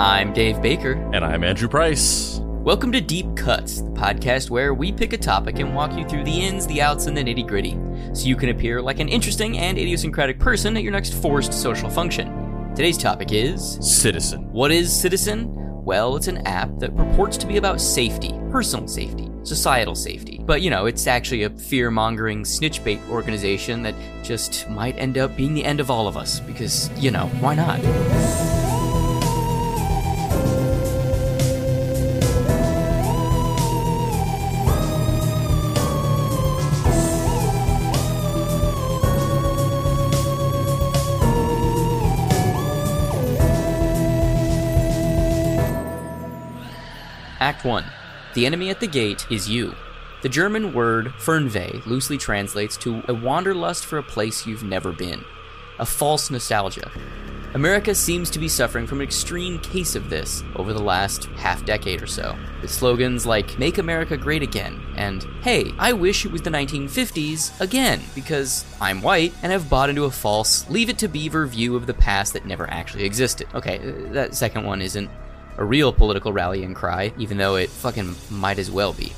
I'm Dave Baker. And I'm Andrew Price. Welcome to Deep Cuts, the podcast where we pick a topic and walk you through the ins, the outs, and the nitty gritty, so you can appear like an interesting and idiosyncratic person at your next forced social function. Today's topic is Citizen. What is Citizen? Well, it's an app that purports to be about safety, personal safety, societal safety. But, you know, it's actually a fear mongering snitch bait organization that just might end up being the end of all of us, because, you know, why not? Act 1 The enemy at the gate is you. The German word Fernweh loosely translates to a wanderlust for a place you've never been, a false nostalgia. America seems to be suffering from an extreme case of this over the last half decade or so, with slogans like Make America Great Again and Hey, I wish it was the 1950s again because I'm white and have bought into a false Leave It to Beaver view of the past that never actually existed. Okay, uh, that second one isn't a real political rallying cry, even though it fucking might as well be.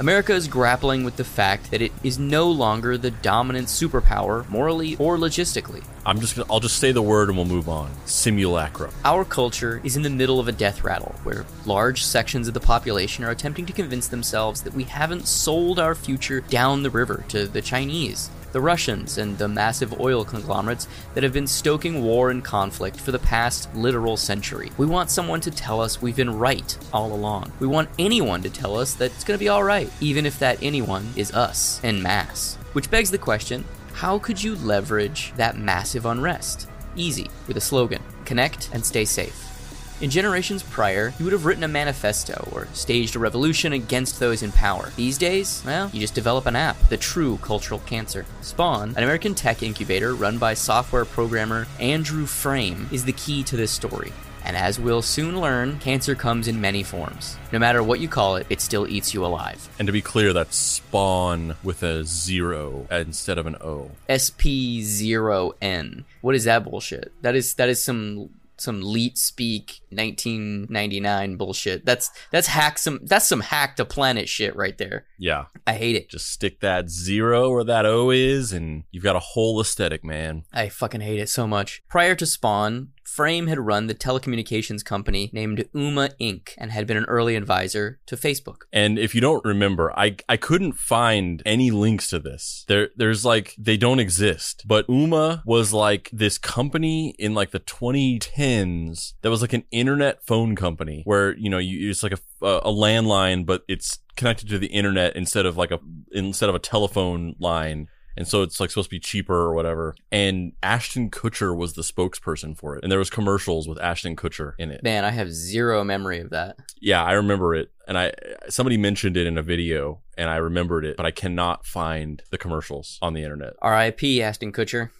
America is grappling with the fact that it is no longer the dominant superpower, morally or logistically. I'm just gonna, I'll just say the word and we'll move on. Simulacrum. Our culture is in the middle of a death rattle where large sections of the population are attempting to convince themselves that we haven't sold our future down the river to the Chinese, the Russians, and the massive oil conglomerates that have been stoking war and conflict for the past literal century. We want someone to tell us we've been right all along. We want anyone to tell us that it's going to be alright, even if that anyone is us en masse. Which begs the question how could you leverage that massive unrest? Easy, with a slogan connect and stay safe. In generations prior, you would have written a manifesto or staged a revolution against those in power. These days, well, you just develop an app, the true cultural cancer. Spawn, an American tech incubator run by software programmer Andrew Frame, is the key to this story. And as we'll soon learn, cancer comes in many forms. No matter what you call it, it still eats you alive. And to be clear, that's spawn with a zero instead of an O. SP0N. What is that bullshit? That is that is some some leet speak 1999 bullshit. That's that's hack some that's some hack to planet shit right there. Yeah. I hate it. Just stick that zero where that O is, and you've got a whole aesthetic, man. I fucking hate it so much. Prior to Spawn, Frame had run the telecommunications company named Ooma Inc. and had been an early advisor to Facebook. And if you don't remember, I I couldn't find any links to this. There there's like they don't exist. But Ooma was like this company in like the 2010s that was like an internet phone company where you know you it's like a a landline but it's connected to the internet instead of like a instead of a telephone line and so it's like supposed to be cheaper or whatever. And Ashton Kutcher was the spokesperson for it, and there was commercials with Ashton Kutcher in it. Man, I have zero memory of that. Yeah, I remember it, and I somebody mentioned it in a video, and I remembered it, but I cannot find the commercials on the internet. R.I.P. Ashton Kutcher.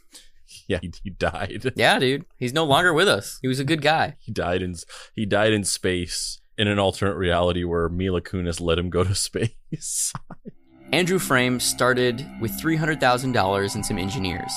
Yeah, he, he died. Yeah, dude, he's no longer with us. He was a good guy. He died in he died in space in an alternate reality where Mila Kunis let him go to space. Andrew Frame started with $300,000 and some engineers.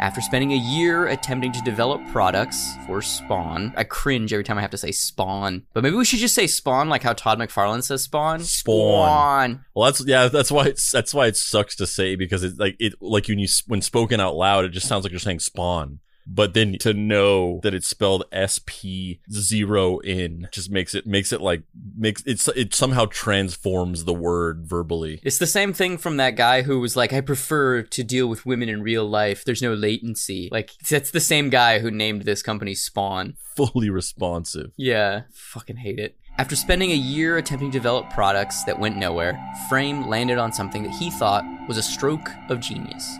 After spending a year attempting to develop products for Spawn, I cringe every time I have to say Spawn. But maybe we should just say Spawn, like how Todd McFarlane says Spawn. Spawn. Well, that's yeah, that's why it's that's why it sucks to say because it's like it like when you when spoken out loud, it just sounds like you're saying Spawn but then to know that it's spelled SP zero in just makes it makes it like makes it's it somehow transforms the word verbally. It's the same thing from that guy who was like, I prefer to deal with women in real life. There's no latency. Like that's the same guy who named this company Spawn. Fully responsive. Yeah. Fucking hate it. After spending a year attempting to develop products that went nowhere, Frame landed on something that he thought was a stroke of genius.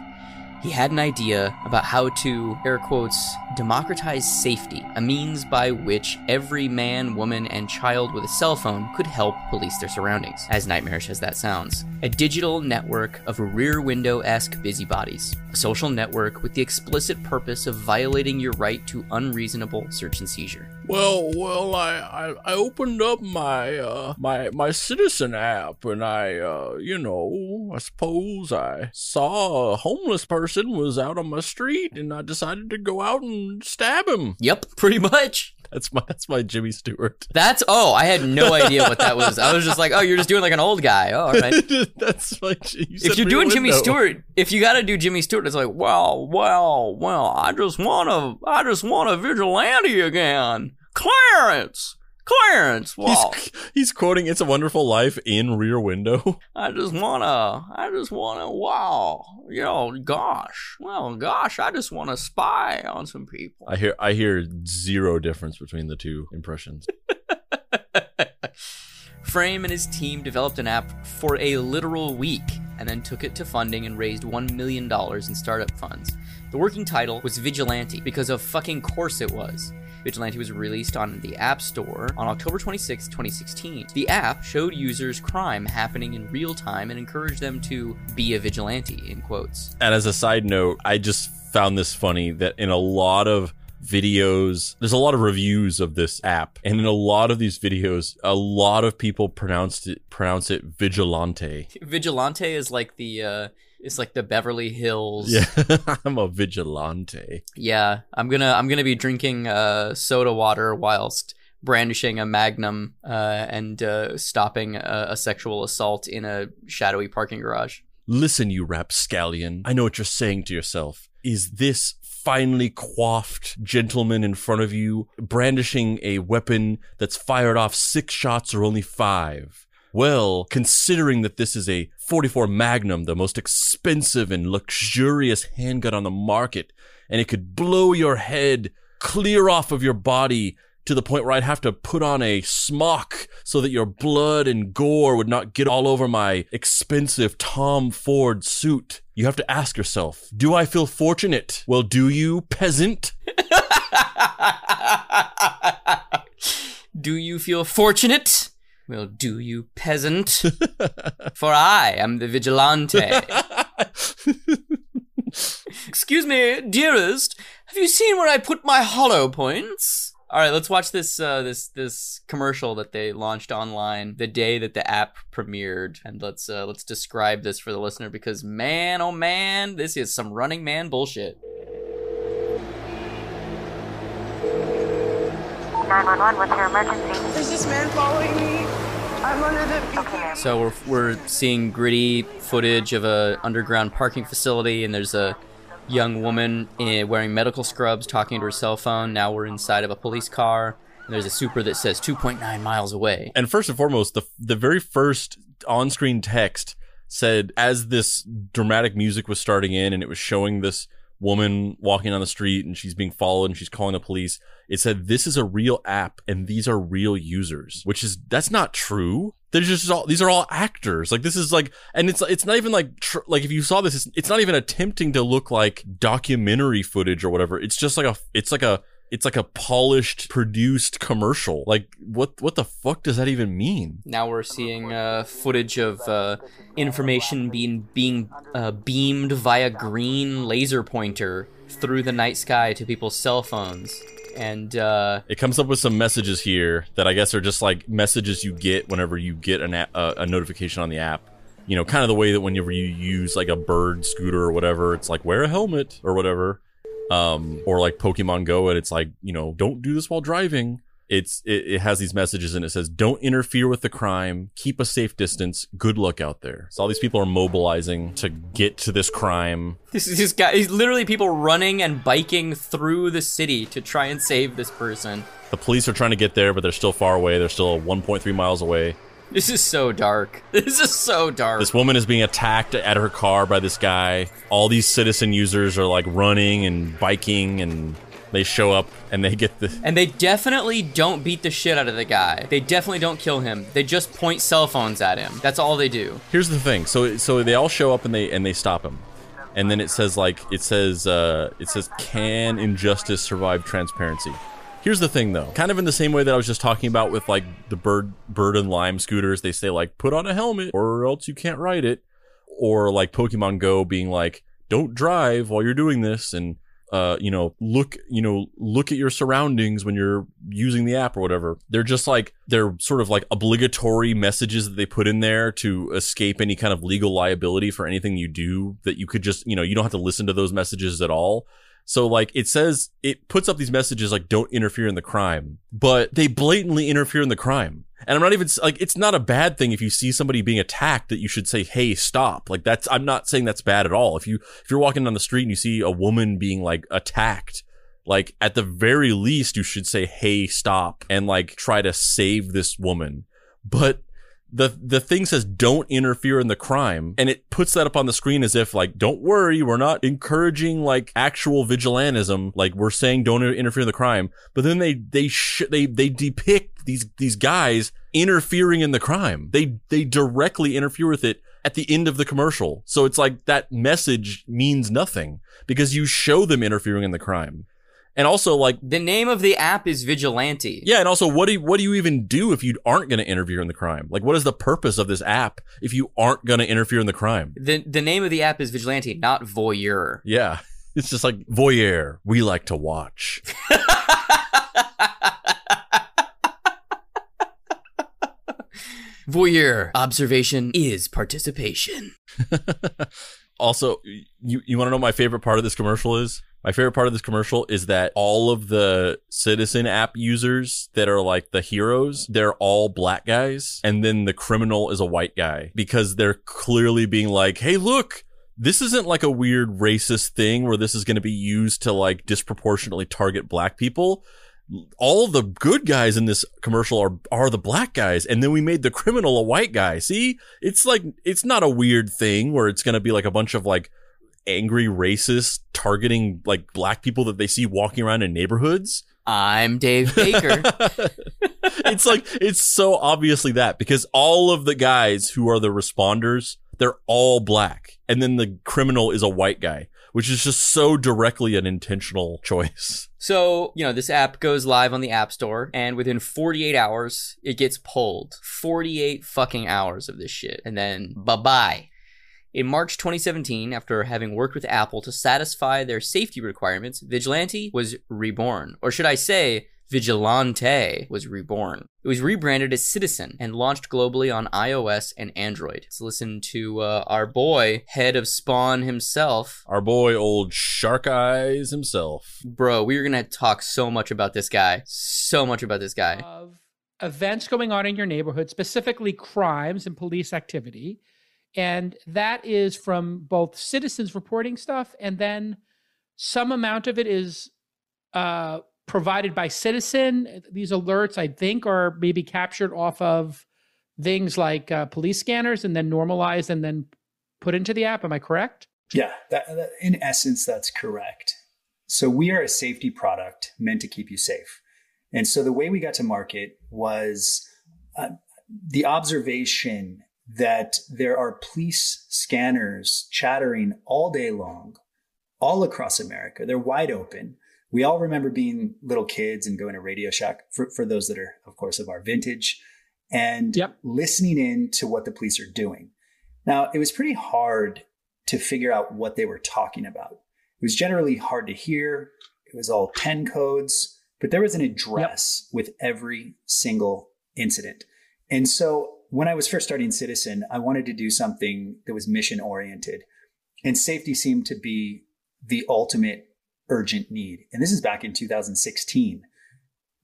He had an idea about how to, air quotes, democratize safety, a means by which every man, woman, and child with a cell phone could help police their surroundings, as nightmarish as that sounds. A digital network of rear window esque busybodies, a social network with the explicit purpose of violating your right to unreasonable search and seizure. Well, well, I, I, I opened up my uh my my citizen app and I uh you know I suppose I saw a homeless person was out on my street and I decided to go out and stab him. Yep, pretty much. That's my that's my Jimmy Stewart. That's oh, I had no idea what that was. I was just like, oh, you're just doing like an old guy. Oh, all right. that's like you if you're doing Jimmy Stewart, if you got to do Jimmy Stewart, it's like, well, well, well, I just want to, I just want a vigilante again, Clarence, Clarence. Well, He's he's quoting "It's a Wonderful Life" in Rear Window. I just wanna, I just wanna, wow, you know, gosh, well, gosh, I just want to spy on some people. I hear I hear zero difference between the two impressions. Frame and his team developed an app for a literal week and then took it to funding and raised $1 million in startup funds. The working title was Vigilante because of fucking course it was. Vigilante was released on the App Store on October 26, 2016. The app showed users crime happening in real time and encouraged them to be a vigilante, in quotes. And as a side note, I just found this funny that in a lot of videos, there's a lot of reviews of this app, and in a lot of these videos, a lot of people pronounced it pronounce it vigilante. Vigilante is like the uh it's like the Beverly Hills. Yeah, I'm a vigilante. Yeah, I'm gonna I'm gonna be drinking uh, soda water whilst brandishing a magnum uh, and uh, stopping a, a sexual assault in a shadowy parking garage. Listen, you rapscallion. I know what you're saying to yourself. Is this finely coiffed gentleman in front of you brandishing a weapon that's fired off six shots or only five? Well, considering that this is a 44 Magnum, the most expensive and luxurious handgun on the market, and it could blow your head clear off of your body to the point where I'd have to put on a smock so that your blood and gore would not get all over my expensive Tom Ford suit. You have to ask yourself, do I feel fortunate? Well, do you, peasant? do you feel fortunate? Well, do you, peasant? For I am the vigilante. Excuse me, dearest. Have you seen where I put my hollow points? All right, let's watch this uh, this this commercial that they launched online the day that the app premiered, and let's uh, let's describe this for the listener because man, oh man, this is some Running Man bullshit. 911, what's your emergency? There's this man following me. I'm under the Okay. So we're we're seeing gritty footage of a underground parking facility, and there's a young woman eh, wearing medical scrubs talking to her cell phone. Now we're inside of a police car, and there's a super that says 2.9 miles away. And first and foremost, the the very first on-screen text said as this dramatic music was starting in and it was showing this woman walking down the street and she's being followed and she's calling the police. It said this is a real app and these are real users which is that's not true. They're just all these are all actors. Like this is like and it's it's not even like tr- like if you saw this it's, it's not even attempting to look like documentary footage or whatever. It's just like a it's like a it's like a polished produced commercial like what what the fuck does that even mean Now we're seeing uh, footage of uh, information being being uh, beamed via green laser pointer through the night sky to people's cell phones, and uh, It comes up with some messages here that I guess are just like messages you get whenever you get an a, a, a notification on the app. You know, kind of the way that whenever you use like a bird scooter or whatever, it's like wear a helmet or whatever. Um, or like Pokemon Go, and it's like you know, don't do this while driving. It's it, it has these messages and it says, "Don't interfere with the crime. Keep a safe distance. Good luck out there." So all these people are mobilizing to get to this crime. This is this guy. He's literally people running and biking through the city to try and save this person. The police are trying to get there, but they're still far away. They're still 1.3 miles away. This is so dark. This is so dark. This woman is being attacked at her car by this guy. All these citizen users are like running and biking and they show up and they get the and they definitely don't beat the shit out of the guy. They definitely don't kill him. They just point cell phones at him. That's all they do. Here's the thing. So so they all show up and they and they stop him. And then it says like it says uh it says can injustice survive transparency? Here's the thing though. Kind of in the same way that I was just talking about with like the bird bird and lime scooters, they say like put on a helmet or else you can't ride it. Or like Pokemon Go being like don't drive while you're doing this and uh, you know, look, you know, look at your surroundings when you're using the app or whatever. They're just like they're sort of like obligatory messages that they put in there to escape any kind of legal liability for anything you do that you could just, you know, you don't have to listen to those messages at all. So like it says it puts up these messages like don't interfere in the crime, but they blatantly interfere in the crime. And I'm not even like it's not a bad thing if you see somebody being attacked that you should say hey stop. Like that's I'm not saying that's bad at all. If you if you're walking down the street and you see a woman being like attacked, like at the very least you should say hey stop and like try to save this woman. But the the thing says don't interfere in the crime and it puts that up on the screen as if like don't worry we're not encouraging like actual vigilantism. Like we're saying don't interfere in the crime. But then they they sh- they they depict these these guys interfering in the crime. They they directly interfere with it at the end of the commercial. So it's like that message means nothing because you show them interfering in the crime and also like The name of the app is Vigilante. yeah, and also what do you, what do you even do if you aren't going to interfere in the crime? Like what is the purpose of this app if you aren't going to interfere in the crime? The the name of the app is Vigilante, not Voyeur. Yeah. It's just like voyeur. We like to watch. Voyeur. Observation is participation. Also, you you want to know what my favorite part of this commercial is? My favorite part of this commercial is that all of the citizen app users that are like the heroes, they're all black guys, and then the criminal is a white guy because they're clearly being like, "Hey, look, this isn't like a weird racist thing where this is going to be used to like disproportionately target black people." all the good guys in this commercial are are the black guys and then we made the criminal a white guy see it's like it's not a weird thing where it's going to be like a bunch of like angry racists targeting like black people that they see walking around in neighborhoods I'm Dave Baker. it's like it's so obviously that because all of the guys who are the responders they're all black and then the criminal is a white guy which is just so directly an intentional choice so, you know, this app goes live on the App Store, and within 48 hours, it gets pulled. 48 fucking hours of this shit. And then, bye bye. In March 2017, after having worked with Apple to satisfy their safety requirements, Vigilante was reborn. Or should I say, Vigilante was reborn. It was rebranded as Citizen and launched globally on iOS and Android. Let's listen to uh, our boy, head of Spawn himself. our boy old shark eyes himself Bro, we are going to talk so much about this guy. So much about this guy. of events going on in your neighborhood, specifically crimes and police activity. And that is from both citizens reporting stuff and then some amount of it is uh, provided by citizen. These alerts, I think, are maybe captured off of things like uh, police scanners and then normalized and then put into the app. Am I correct? Yeah, that, that, in essence, that's correct. So we are a safety product meant to keep you safe. And so the way we got to market was uh, the observation that there are police scanners chattering all day long, all across America. They're wide open. We all remember being little kids and going to Radio Shack for, for those that are, of course, of our vintage and Yep. listening in to what the police are doing. Now, it was pretty hard to figure out what they were talking about. It was generally hard to hear. It was all 10 codes, but there was an address with every single incident. And so when I was first starting Citizen, I wanted to do something that was mission oriented. And safety seemed to be the ultimate urgent need. And this is back in 2016.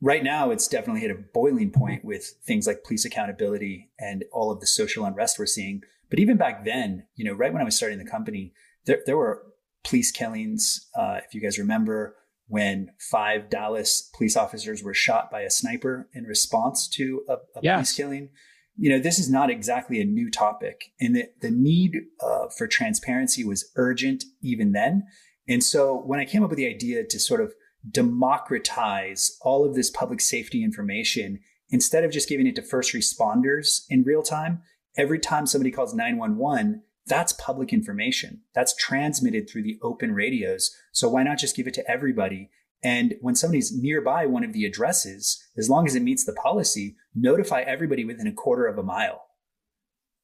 Right now, it's definitely hit a boiling point with things like police accountability and all of the social unrest we're seeing. But even back then, you know, right when I was starting the company, there, there were police killings. Uh, if you guys remember when five Dallas police officers were shot by a sniper in response to a, a Yes. police killing. You know, this is not exactly a new topic, and the, the need uh, for transparency was urgent even then. And so when I came up with the idea to sort of democratize all of this public safety information, instead of just giving it to first responders in real time, every time somebody calls 911, that's public information. That's transmitted through the open radios. So why not just give it to everybody? And when somebody's nearby one of the addresses, as long as it meets the policy, notify everybody within a quarter of a mile.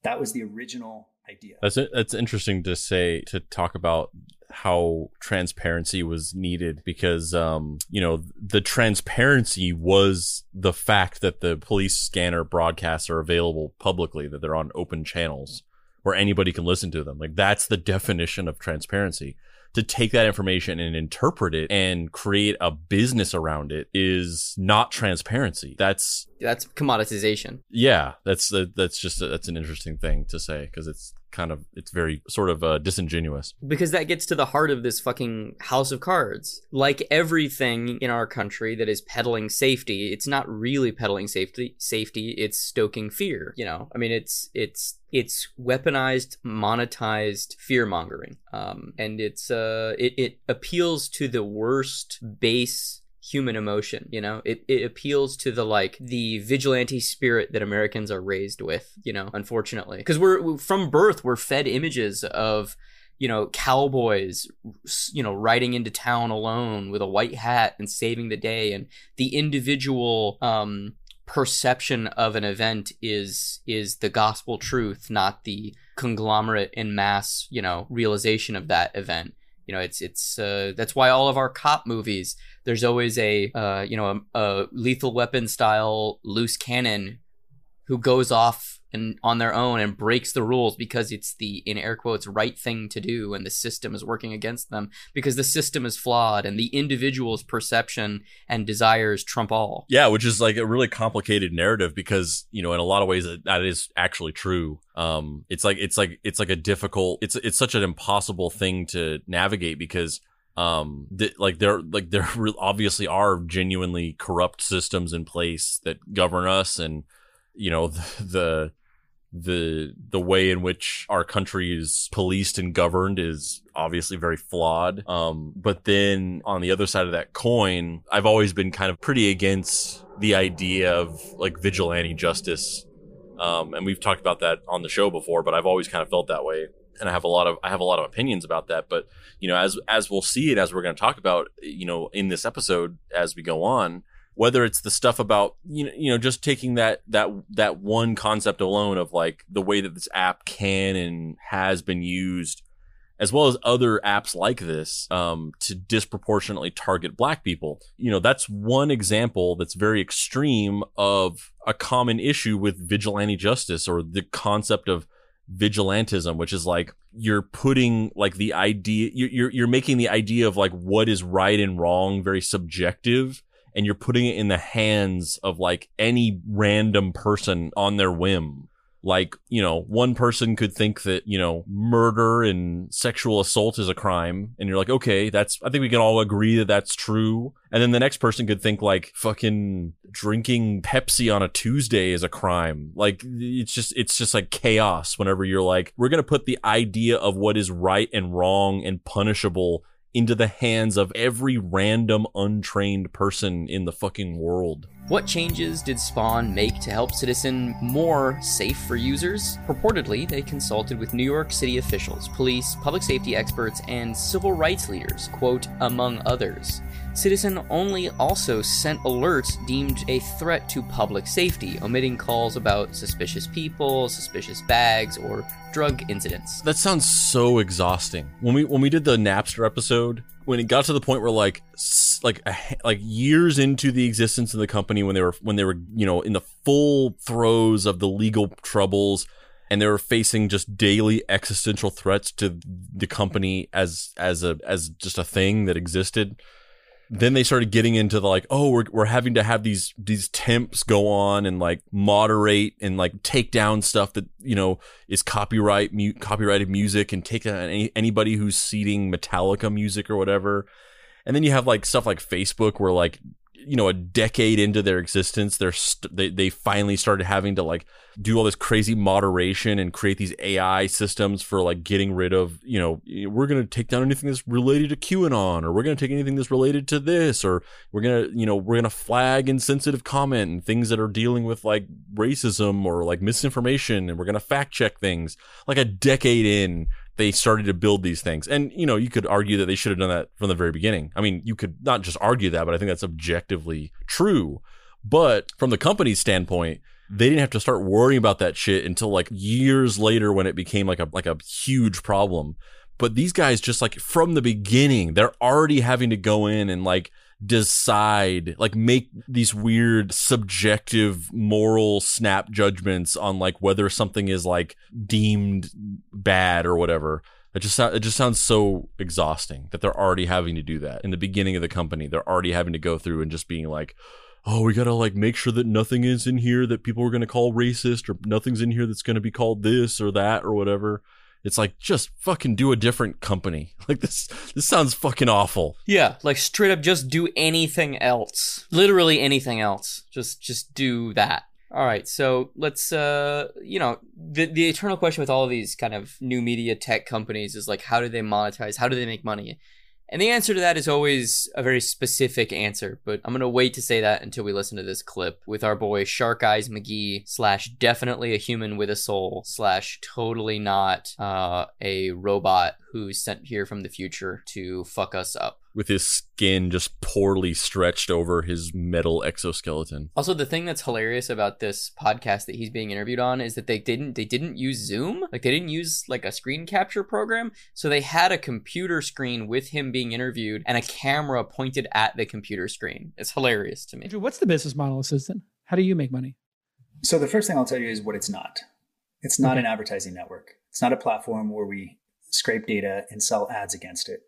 That was the original idea. That's. That's interesting to say to talk about how transparency was needed because um you know the transparency was the fact that the police scanner broadcasts are available publicly that they're on open channels where anybody can listen to them like that's the definition of transparency to take that information and interpret it and create a business around it is not transparency. That's That's commoditization. yeah, that's that's just that's an interesting thing to say because it's kind of it's very sort of uh, disingenuous. because that gets to the heart of this fucking house of cards. Like everything in our country that is peddling safety, it's not really peddling safety. Safety, it's stoking fear. You know, I mean, it's it's it's weaponized, monetized fear mongering, um, and it's uh, it it appeals to the worst base human emotion you know? It, it appeals to the like the vigilante spirit that americans are raised with you know unfortunately. Because we're from birth we're fed images of you know cowboys you know riding into town alone with a white hat and saving the day and the individual um perception of an event is is the gospel truth not the conglomerate and mass you know realization of that event you know it's it's uh, that's why all of our cop movies there's always a uh, you know a, a lethal weapon style loose cannon who goes off and on their own and breaks the rules because it's the in air quotes right thing to do and the system is working against them because the system is flawed and the individual's perception and desires trump all Yeah, which is like a really complicated narrative because you know in a lot of ways that, is actually true. Um, it's like it's like it's like a difficult. It's it's such an impossible thing to navigate because um th- like there like there re- obviously are genuinely corrupt systems in place that govern us and you know the, the the way in which our country is policed and governed is obviously very flawed. Um but then on the other side of that coin i've always been kind of pretty against the idea of like vigilante justice. Um and we've talked about that on the show before but i've always kind of felt that way. And i have a lot of i have a lot of opinions about that. But you know as as we'll see it as we're going to talk about you know in this episode as we go on whether it's the stuff about you know you know just taking that that that one concept alone of like the way that this app can and has been used as well as other apps like this um, to disproportionately target black people you know that's one example that's very extreme of a common issue with vigilante justice or the concept of vigilantism which is like you're putting like the idea you're you're, making the idea of like what is right and wrong very subjective and you're putting it in the hands of like any random person on their whim. Like, you know, one person could think that, you know, murder and sexual assault is a crime. And you're like, okay, that's, I think we can all agree that that's true. And then the next person could think like fucking drinking Pepsi on a Tuesday is a crime. Like, it's just, it's just like chaos whenever you're like, we're going to put the idea of what is right and wrong and punishable into the hands of every random untrained person in the fucking world. What changes did Spawn make to help Citizen more safe for users? Purportedly, they consulted with New York City officials, police, public safety experts, and civil rights leaders, quote, among others. Citizen only also sent alerts deemed a threat to public safety, omitting calls about suspicious people, suspicious bags, or drug incidents. That sounds so exhausting. When we when we did the Napster episode, when it got to the point where like like like years into the existence of the company when they were when they were, you know, in the full throes of the legal troubles and they were facing just daily existential threats to the company as as a as just a thing that existed then they started getting into the like oh we're, we're having to have these these temps go on and like moderate and like take down stuff that you know is copyright mu- copyrighted music and take any, anybody who's seeding metallica music or whatever. And then you have like stuff like facebook where like you know a decade into their existence they're st- they, they finally started having to like do all this crazy moderation and create these ai systems for like getting rid of you know we're going to take down anything that's related to qanon or we're going to take anything that's related to this or we're going to you know we're going to flag insensitive comment and things that are dealing with like racism or like misinformation and we're going to fact check things. Like a decade in they started to build these things. And, you know, you could argue that they should have done that from the very beginning. I mean, you could not just argue that, but I think that's objectively true. But from the company's standpoint, they didn't have to start worrying about that shit until like years later when it became like a like a huge problem. But these guys just like from the beginning, they're already having to go in and like decide like make these weird subjective moral snap judgments on like whether something is like deemed bad or whatever It just it just sounds so exhausting that they're already having to do that in the beginning of the company. They're already having to go through and just being like, "Oh, we gotta like make sure that nothing is in here that people are gonna call racist, or nothing's in here that's gonna be called this or that or whatever." It's like just fucking do a different company. Like this this sounds fucking awful. Yeah, like straight up just do anything else. Literally anything else. Just just do that. All right, so let's uh you know, the the eternal question with all of these kind of new media tech companies is like how do they monetize? How do they make money? And the answer to that is always a very specific answer, but I'm gonna wait to say that until we listen to this clip with our boy Shark Eyes McGee slash definitely a human with a soul slash totally not uh, a robot who's sent here from the future to fuck us up. With his skin just poorly stretched over his metal exoskeleton. Also, the thing that's hilarious about this podcast that he's being interviewed on is that they didn't they didn't use Zoom, like they didn't use like a screen capture program. So they had a computer screen with him being interviewed and a camera pointed at the computer screen. It's hilarious to me. Andrew, what's the business model, assistant? How do you make money? So the first thing I'll tell you is what it's not. It's not Okay. an advertising network. It's not a platform where we scrape data and sell ads against it.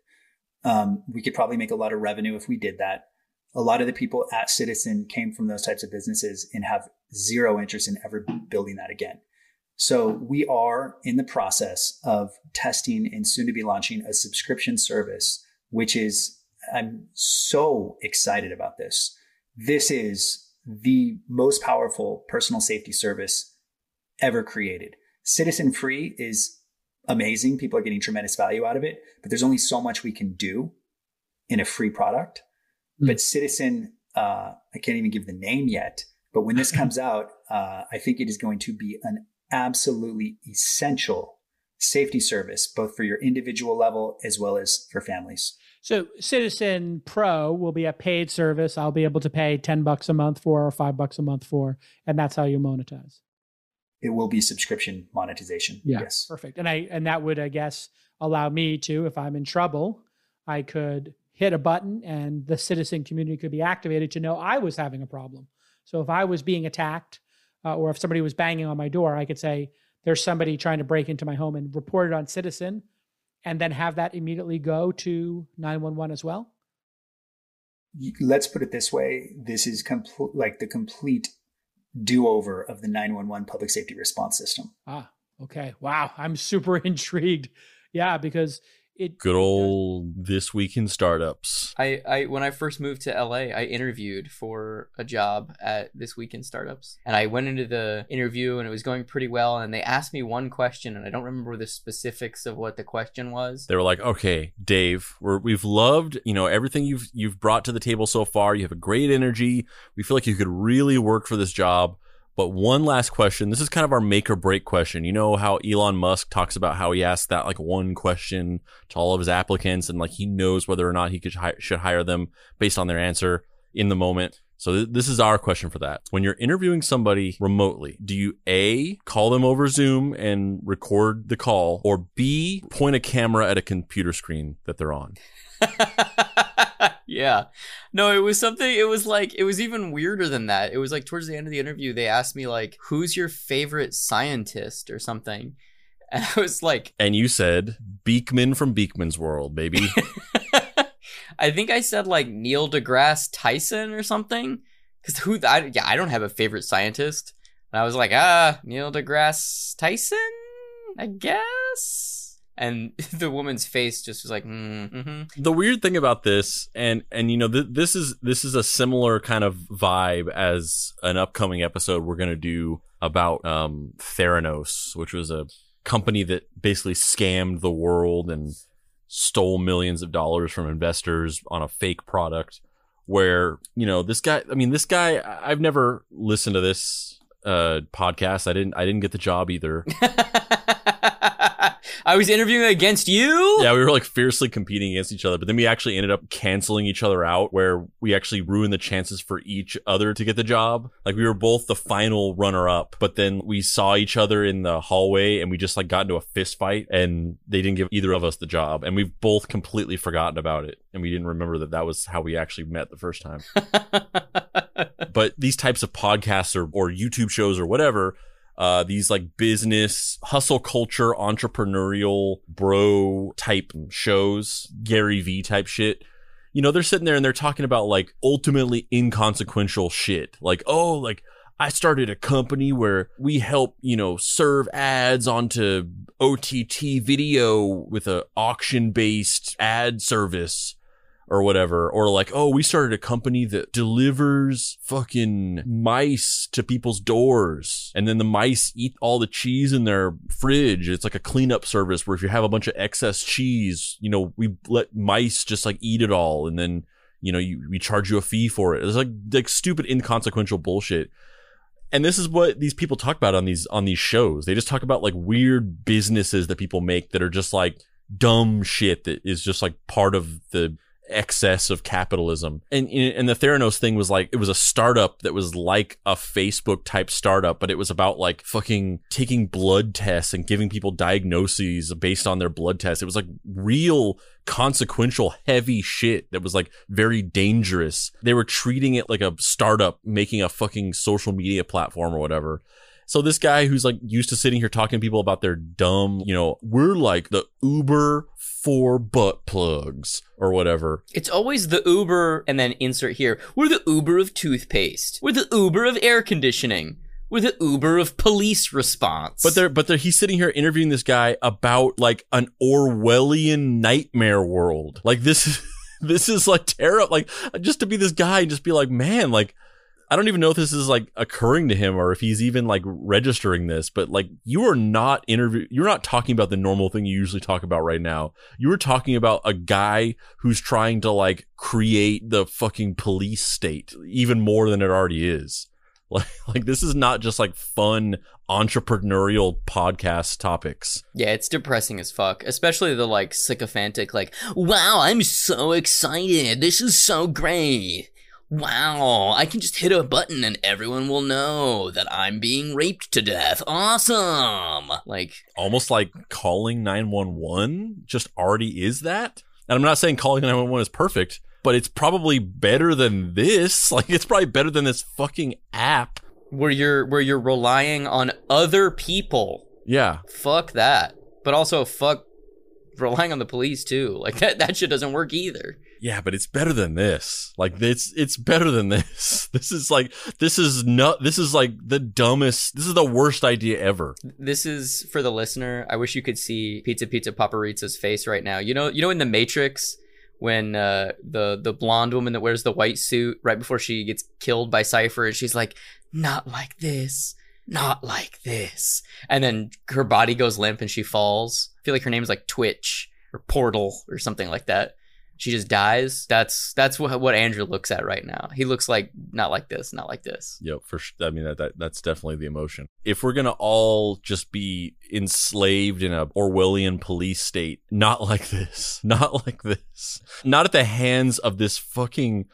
Um, we could probably make a lot of revenue if we did that. A lot of the people at Citizen came from those types of businesses and have zero interest in ever building that again. So we are in the process of testing and soon to be launching a subscription service, which is, I'm so excited about this. This is the most powerful personal safety service ever created. Citizen free is amazing. People are getting tremendous value out of it, but there's only so much we can do in a free product. Mm. But Citizen, uh, I can't even give the name yet, but when this comes out, uh, I think it is going to be an absolutely essential safety service, both for your individual level as well as for families. So Citizen Pro will be a paid service. I'll be able to pay 10 bucks a month for or 5 bucks a month for, and that's how you monetize. It will be subscription monetization. Yeah. Yes. Perfect. And I and that would I guess allow me to if I'm in trouble, I could hit a button and the citizen community could be activated to know I was having a problem. So if I was being attacked uh, or if somebody was banging on my door, I could say there's somebody trying to break into my home and report it on citizen and then have that immediately go to 911 as well. let's put it this way this is complete like the complete do-over of the 911 public safety response system Ah, okay. Wow. I'm super intrigued. Yeah, because it Good old this week in startups. I, I when I first moved to LA, I interviewed for a job at this week in startups. And I went into the interview and it was going pretty well and they asked me one question and I don't remember the specifics of what the question was. They were like, "Okay, Dave, we're, we've loved you know everything you've you've brought to the table so far. You have a great energy. We feel like you could really work for this job." But one last question. This is kind of our make or break question. You know how Elon Musk talks about how he asks that like one question to all of his applicants and like he knows whether or not he could should hire them based on their answer in the moment. So th- this is our question for that. When you're interviewing somebody remotely, do you A, call them over Zoom and record the call, or B, point a camera at a computer screen that they're on? yeah. No, it was something it was like it was even weirder than that. It was like towards the end of the interview they asked me like who's your favorite scientist or something. And I was like And you said Beakman from Beakman's World, baby. I think I said like Neil deGrasse Tyson or something. Cause who I yeah, I don't have a favorite scientist. And I was like, ah, Neil deGrasse Tyson, I guess. And the woman's face just was like, mm, mm-hmm. the weird thing about this and and you know th- this is this is a similar kind of vibe as an upcoming episode we're going to do about um Theranos which was a company that basically scammed the world and stole millions of dollars from investors on a fake product where you know this guy i mean this guy i've never listened to this uh podcast. I didn't i didn't get the job either I was interviewing against you. yeah, we were like fiercely competing against each other, but then we actually ended up canceling each other out where we actually ruined the chances for each other to get the job. Like we were both the final runner up, but then we saw each other in the hallway and we just like got into a fist fight and they didn't give either of us the job. And we've both completely forgotten about it. And we didn't remember that that was how we actually met the first time. but these types of podcasts or, or YouTube shows or whatever, uh, these like business hustle culture entrepreneurial bro type shows Gary Vee type shit. You know they're sitting there and they're talking about like ultimately inconsequential shit. Like oh like i started a company where we help you know serve ads onto ott video with a auction based ad service or whatever or like oh we started a company that delivers fucking mice to people's doors and then the mice eat all the cheese in their fridge. It's like a cleanup service where if you have a bunch of excess cheese you know we let mice just like eat it all and then you know you, we charge you a fee for it. It's like like stupid inconsequential bullshit. And this is what these people talk about on these on these shows. They just talk about like weird businesses that people make that are just like dumb shit that is just like part of the excess of capitalism. And and the Theranos thing was like it was a startup that was like a Facebook type startup, but it was about like fucking taking blood tests and giving people diagnoses based on their blood tests. It was like real consequential heavy shit that was like very dangerous. They were treating it like a startup making a fucking social media platform or whatever. So this guy who's like used to sitting here talking to people about their dumb, you know, we're like the Uber for butt plugs or whatever. It's always the Uber and then insert here. We're the Uber of toothpaste. We're the Uber of air conditioning. We're the Uber of police response. But they're but they're, he's sitting here interviewing this guy about like an Orwellian nightmare world. Like this is this is like terrible. Like just to be this guy and just be like, man, like I don't even know if this is like occurring to him or if he's even like registering this, but like you are not interview you're not talking about the normal thing you usually talk about right now. You were talking about a guy who's trying to like create the fucking police state even more than it already is. Like like this is not just like fun entrepreneurial podcast topics. Yeah, it's depressing as fuck. Especially the like sycophantic like, "Wow, I'm so excited. This is so great." Wow, I can just hit a button and everyone will know that I'm being raped to death. Awesome! Like, Almost like calling 911 just already is that. And I'm not saying calling 911 is perfect, but it's probably better than this. Like it's probably better than this fucking app. where you're where you're relying on other people. Yeah. Fuck that. But also fuck relying on the police too. Like that that shit doesn't work either. Yeah, but it's better than this. Like it's it's better than this. This is like this is not this is like the dumbest. This is the worst idea ever. This is for the listener. I wish you could see Pizza Pizza Paparizza's face right now. You know, you know in the Matrix when uh, the the blonde woman that wears the white suit right before she gets killed by Cypher, and she's like, "Not like this, not like this," and then her body goes limp and she falls. I feel like her name is like Twitch or Portal or something like that. She just dies. That's that's what what Andrew looks at right now. He looks like not like this, not like this. Yep, for sure. I mean that, that that's definitely the emotion. If we're gonna all just be enslaved in a Orwellian police state, not like this, not like this, not at the hands of this fucking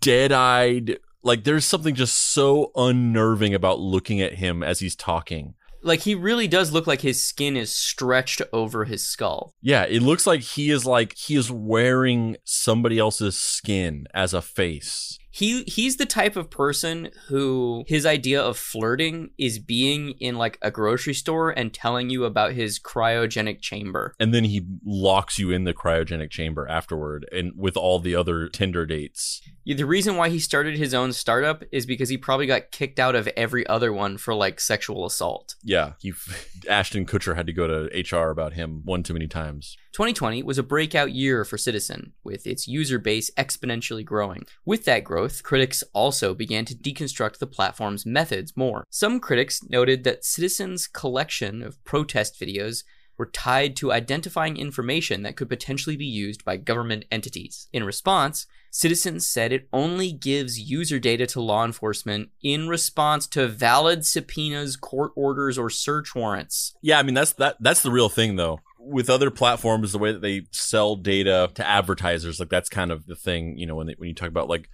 dead-eyed. Like there's something just so unnerving about looking at him as he's talking. Like he really does look like his skin is stretched over his skull. Yeah, it looks like he is like he is wearing somebody else's skin as a face. He he's the type of person who his idea of flirting is being in like a grocery store and telling you about his cryogenic chamber. And then he locks you in the cryogenic chamber afterward and with all the other Tinder dates. Yeah, The reason why he started his own startup is because he probably got kicked out of every other one for like sexual assault. Yeah, he Ashton Kutcher had to go to HR about him one too many times. 2020 was a breakout year for Citizen, with its user base exponentially growing. With that growth, critics also began to deconstruct the platform's methods more. Some critics noted that Citizen's collection of protest videos were tied to identifying information that could potentially be used by government entities. In response, Citizens said it only gives user data to law enforcement in response to valid subpoenas, court orders, or search warrants. Yeah, I mean that's that that's the real thing though. With other platforms, the way that they sell data to advertisers, like that's kind of the thing. You know, when they, when you talk about like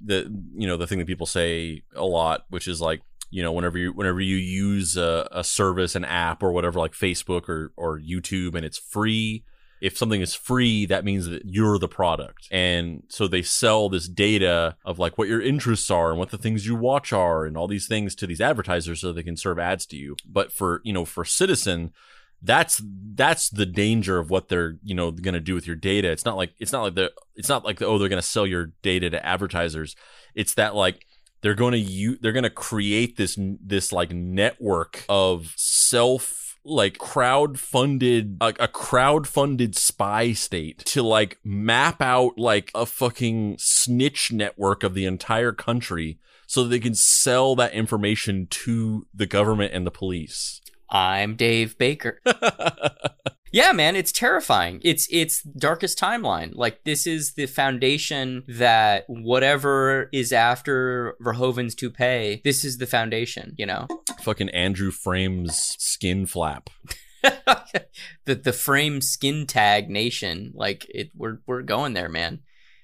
the you know the thing that people say a lot, which is like you know whenever you whenever you use a, a service, an app, or whatever, like Facebook or or YouTube, and it's free, if something is free, that means that you're the product. And so they sell this data of like what your interests are and what the things you watch are and all these things to these advertisers so they can serve ads to you. But for, you know, for Citizen, that's that's the danger of what they're you know going to do with your data. It's not like it's not like the it's not like the, oh they're going to sell your data to advertisers. It's that like they're going to you they're going to create this this like network of self like crowd funded a, a crowd funded spy state to like map out like a fucking snitch network of the entire country so they can sell that information to the government and the police I'm Dave Baker. yeah, man, it's terrifying. It's it's darkest timeline. Like this is the foundation that whatever is after Verhoeven's toupee, this is the foundation, you know. Fucking Andrew Frame's skin flap. the the frame skin tag nation, like it we're we're going there, man.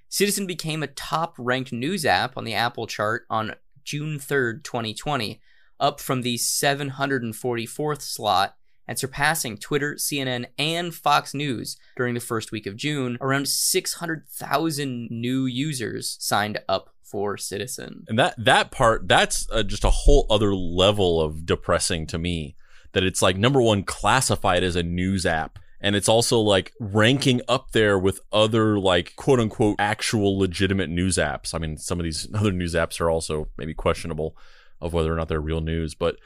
Citizen became a top ranked news app on the Apple chart on June 3rd, 2020 up from the 744th slot and surpassing Twitter, CNN, and Fox News during the first week of June. Around 600,000 new users signed up for Citizen. And that that part that's uh, just a whole other level of depressing to me that it's like number 1 classified as a news app and it's also like ranking up there with other like quote unquote actual legitimate news apps. I mean, some of these other news apps are also maybe questionable of whether or not they're real news, but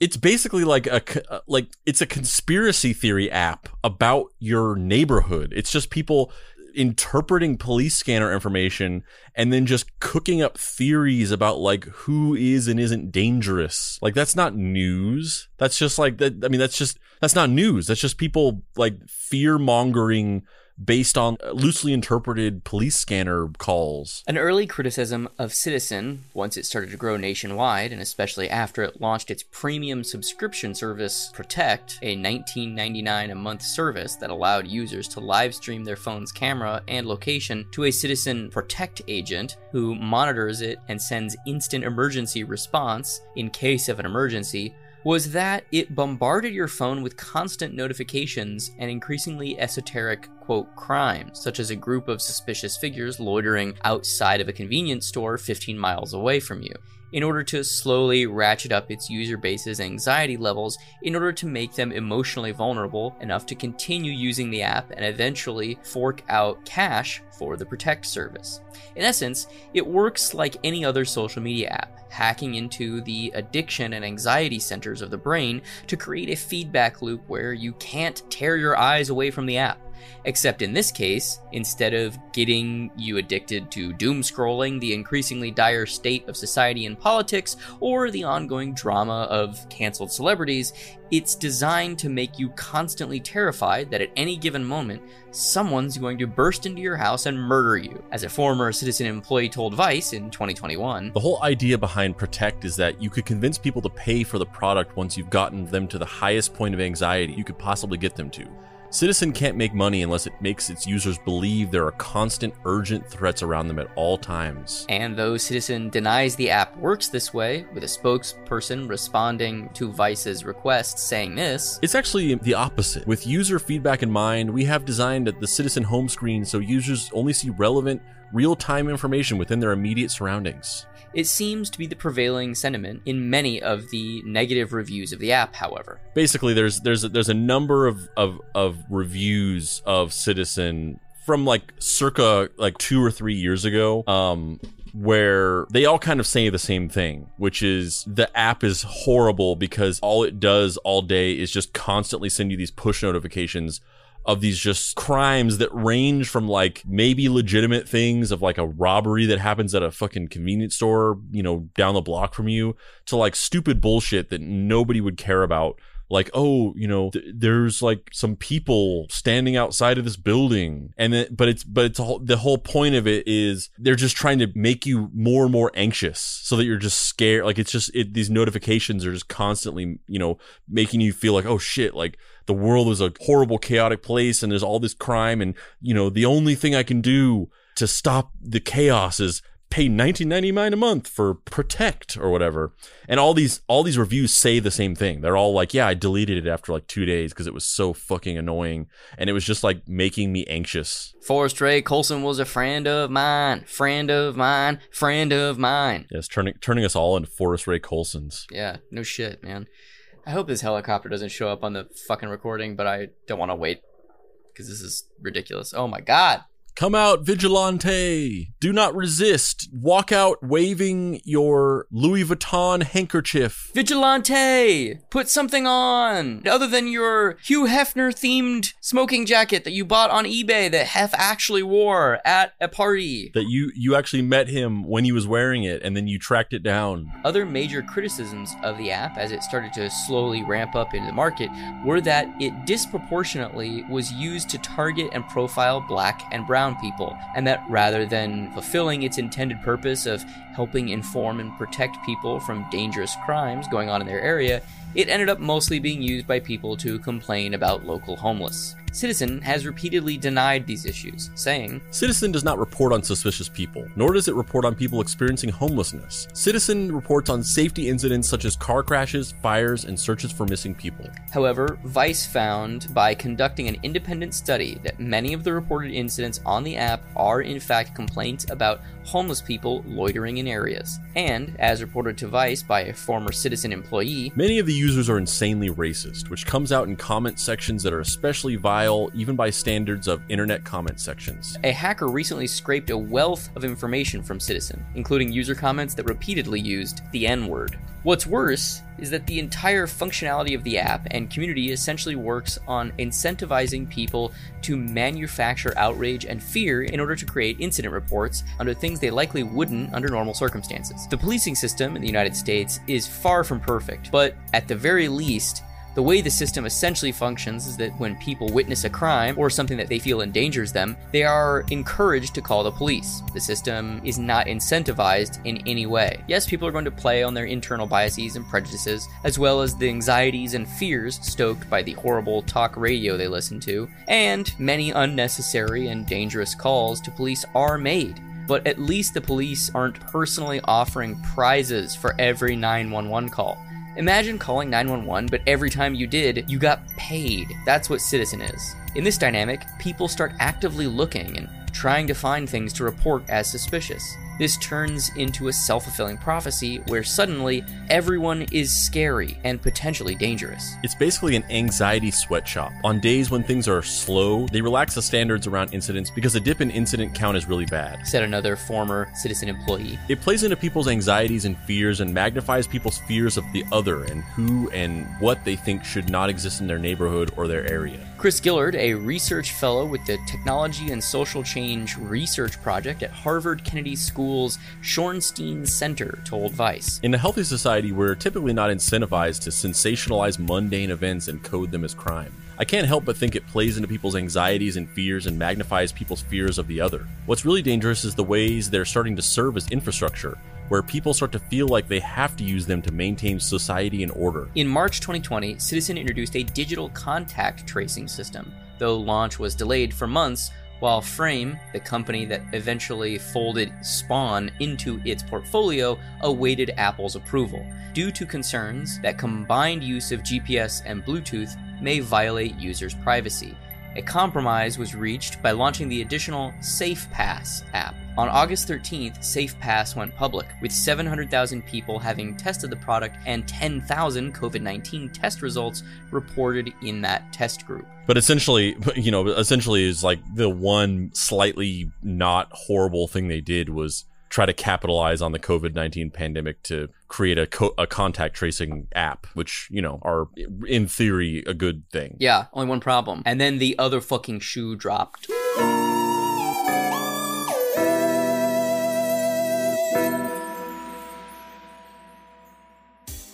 it's basically like a uh, like it's a conspiracy theory app about your neighborhood. It's just people interpreting police scanner information and then just cooking up theories about like who is and isn't dangerous. Like that's not news. That's just like that I mean that's just that's not news. That's just people like fear mongering based on loosely interpreted police scanner calls. An early criticism of Citizen, once it started to grow nationwide, and especially after it launched its premium subscription service Protect, a $19.99 a month service that allowed users to live stream their phone's camera and location to a Citizen Protect agent who monitors it and sends instant emergency response in case of an emergency was that it bombarded your phone with constant notifications and increasingly esoteric, quote, crimes, such as a group of suspicious figures loitering outside of a convenience store 15 miles away from you in order to slowly ratchet up its user base's anxiety levels in order to make them emotionally vulnerable enough to continue using the app and eventually fork out cash for the Protect service. In essence, it works like any other social media app, hacking into the addiction and anxiety centers of the brain to create a feedback loop where you can't tear your eyes away from the app. Except in this case, instead of getting you addicted to doom scrolling, the increasingly dire state of society and politics, or the ongoing drama of canceled celebrities, it's designed to make you constantly terrified that at any given moment, someone's going to burst into your house and murder you. As a former citizen employee told Vice in 2021, the whole idea behind Protect is that you could convince people to pay for the product once you've gotten them to the highest point of anxiety you could possibly get them to. Citizen can't make money unless it makes its users believe there are constant, urgent threats around them at all times. And though Citizen denies the app works this way, with a spokesperson responding to Vice's request saying this, it's actually the opposite. With user feedback in mind, we have designed the Citizen home screen so users only see relevant, real time information within their immediate surroundings. It seems to be the prevailing sentiment in many of the negative reviews of the app, however. Basically, there's there's a, there's a number of, of of reviews of Citizen from like circa like two or three years ago. Um, where they all kind of say the same thing, which is the app is horrible because all it does all day is just constantly send you these push notifications of these just crimes that range from like maybe legitimate things of like a robbery that happens at a fucking convenience store, you know, down the block from you to like stupid bullshit that nobody would care about like oh you know th- there's like some people standing outside of this building. And then but it's but it's all, the whole point of it is they're just trying to make you more and more anxious so that you're just scared. Like it's just it, these notifications are just constantly you know making you feel like oh shit like the world is a horrible chaotic place and there's all this crime. And you know the only thing i can do to stop the chaos is pay 19.99 a month for protect or whatever and all these all these reviews say the same thing they're all like yeah i deleted it after like two days because it was so fucking annoying and it was just like making me anxious Forrest Ray Colson was a friend of mine, friend of mine, friend of mine. yes turning turning us all into forrest ray colsons Yeah, no shit, man. I hope this helicopter doesn't show up on the fucking recording, but I don't want to wait because this is ridiculous. Oh my god. Come out, vigilante! Do not resist. Walk out waving your Louis Vuitton handkerchief. Vigilante! Put something on other than your Hugh Hefner themed smoking jacket that you bought on eBay that Hef actually wore at a party. That you you actually met him when he was wearing it, and then you tracked it down. Other major criticisms of the app as it started to slowly ramp up into the market were that it disproportionately was used to target and profile black and brown people, and that rather than fulfilling its intended purpose of helping inform and protect people from dangerous crimes going on in their area, it ended up mostly being used by people to complain about local homeless. Citizen has repeatedly denied these issues, saying, Citizen does not report on suspicious people, nor does it report on people experiencing homelessness. Citizen reports on safety incidents such as car crashes, fires, and searches for missing people. However, Vice found by conducting an independent study that many of the reported incidents on the app are in fact complaints about homeless people loitering in areas. And, as reported to Vice by a former citizen employee, Many of the users are insanely racist, which comes out in comment sections that are especially vile even by standards of internet comment sections. a hacker recently scraped a wealth of information from Citizen, including user comments that repeatedly used the N word. What's worse is that the entire functionality of the app and community essentially works on incentivizing people to manufacture outrage and fear in order to create incident reports under things they likely wouldn't under normal circumstances. The policing system in the United States is far from perfect, but at the very least, the way the system essentially functions is that when people witness a crime or something that they feel endangers them, they are encouraged to call the police. The system is not incentivized in any way. Yes, people are going to play on their internal biases and prejudices, as well as the anxieties and fears stoked by the horrible talk radio they listen to, and many unnecessary and dangerous calls to police are made but at least the police aren't personally offering prizes for every 911 call. Imagine calling 911, but every time you did, you got paid. That's what Citizen is. In this dynamic, people start actively looking and trying to find things to report as suspicious. This turns into a self fulfilling prophecy where suddenly everyone is scary and potentially dangerous. It's basically an anxiety sweatshop. On days when things are slow, they relax the standards around incidents because a dip in incident count is really bad. Said another former Citizen employee. It plays into people's anxieties and fears and magnifies people's fears of the other and who and what they think should not exist in their neighborhood or their area. Chris Gilliard, a research fellow with the Technology and Social Change Research Project at Harvard Kennedy School's Shorenstein Center, told Vice. In a healthy society, we're typically not incentivized to sensationalize mundane events and code them as crime. I can't help but think it plays into people's anxieties and fears and magnifies people's fears of the other. What's really dangerous is the ways they're starting to serve as infrastructure, where people start to feel like they have to use them to maintain society and order. In March 2020, Citizen introduced a digital contact tracing system, though launch was delayed for months. While Frame, the company that eventually folded Spawn into its portfolio, awaited Apple's approval, due to concerns that combined use of GPS and Bluetooth may violate users' privacy. A compromise was reached by launching the additional SafePass app. On August 13th, SafePass went public, with 700,000 people having tested the product and 10,000 COVID 19 test results reported in that test group. But essentially, you know, essentially is like the one slightly not horrible thing they did was try to capitalize on the COVID 19 pandemic to create a, co- a contact tracing app, which, you know, are in theory a good thing. Yeah, only one problem. And then the other fucking shoe dropped.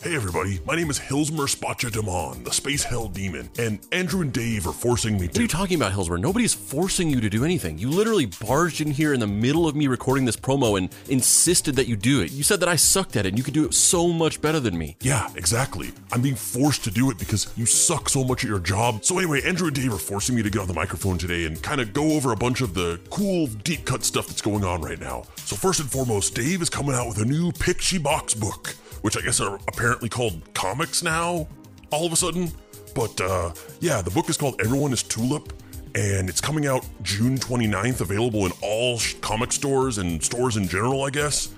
Hey everybody, my name is Hilsmer Spatcha Demon, the Space Hell Demon, and Andrew and Dave are forcing me to- What are you talking about, Hillsborough? Nobody's forcing you to do anything. You literally barged in here in the middle of me recording this promo and insisted that you do it. You said that I sucked at it and you could do it so much better than me. Yeah, exactly. I'm being forced to do it because you suck so much at your job. So anyway, Andrew and Dave are forcing me to get on the microphone today and kind of go over a bunch of the cool deep cut stuff that's going on right now. So first and foremost, Dave is coming out with a new Picture Box book, which I guess are apparently called comics now, all of a sudden. But uh, yeah, the book is called Everyone is Tulip, and it's coming out June 29th, available in all sh- comic stores and stores in general, I guess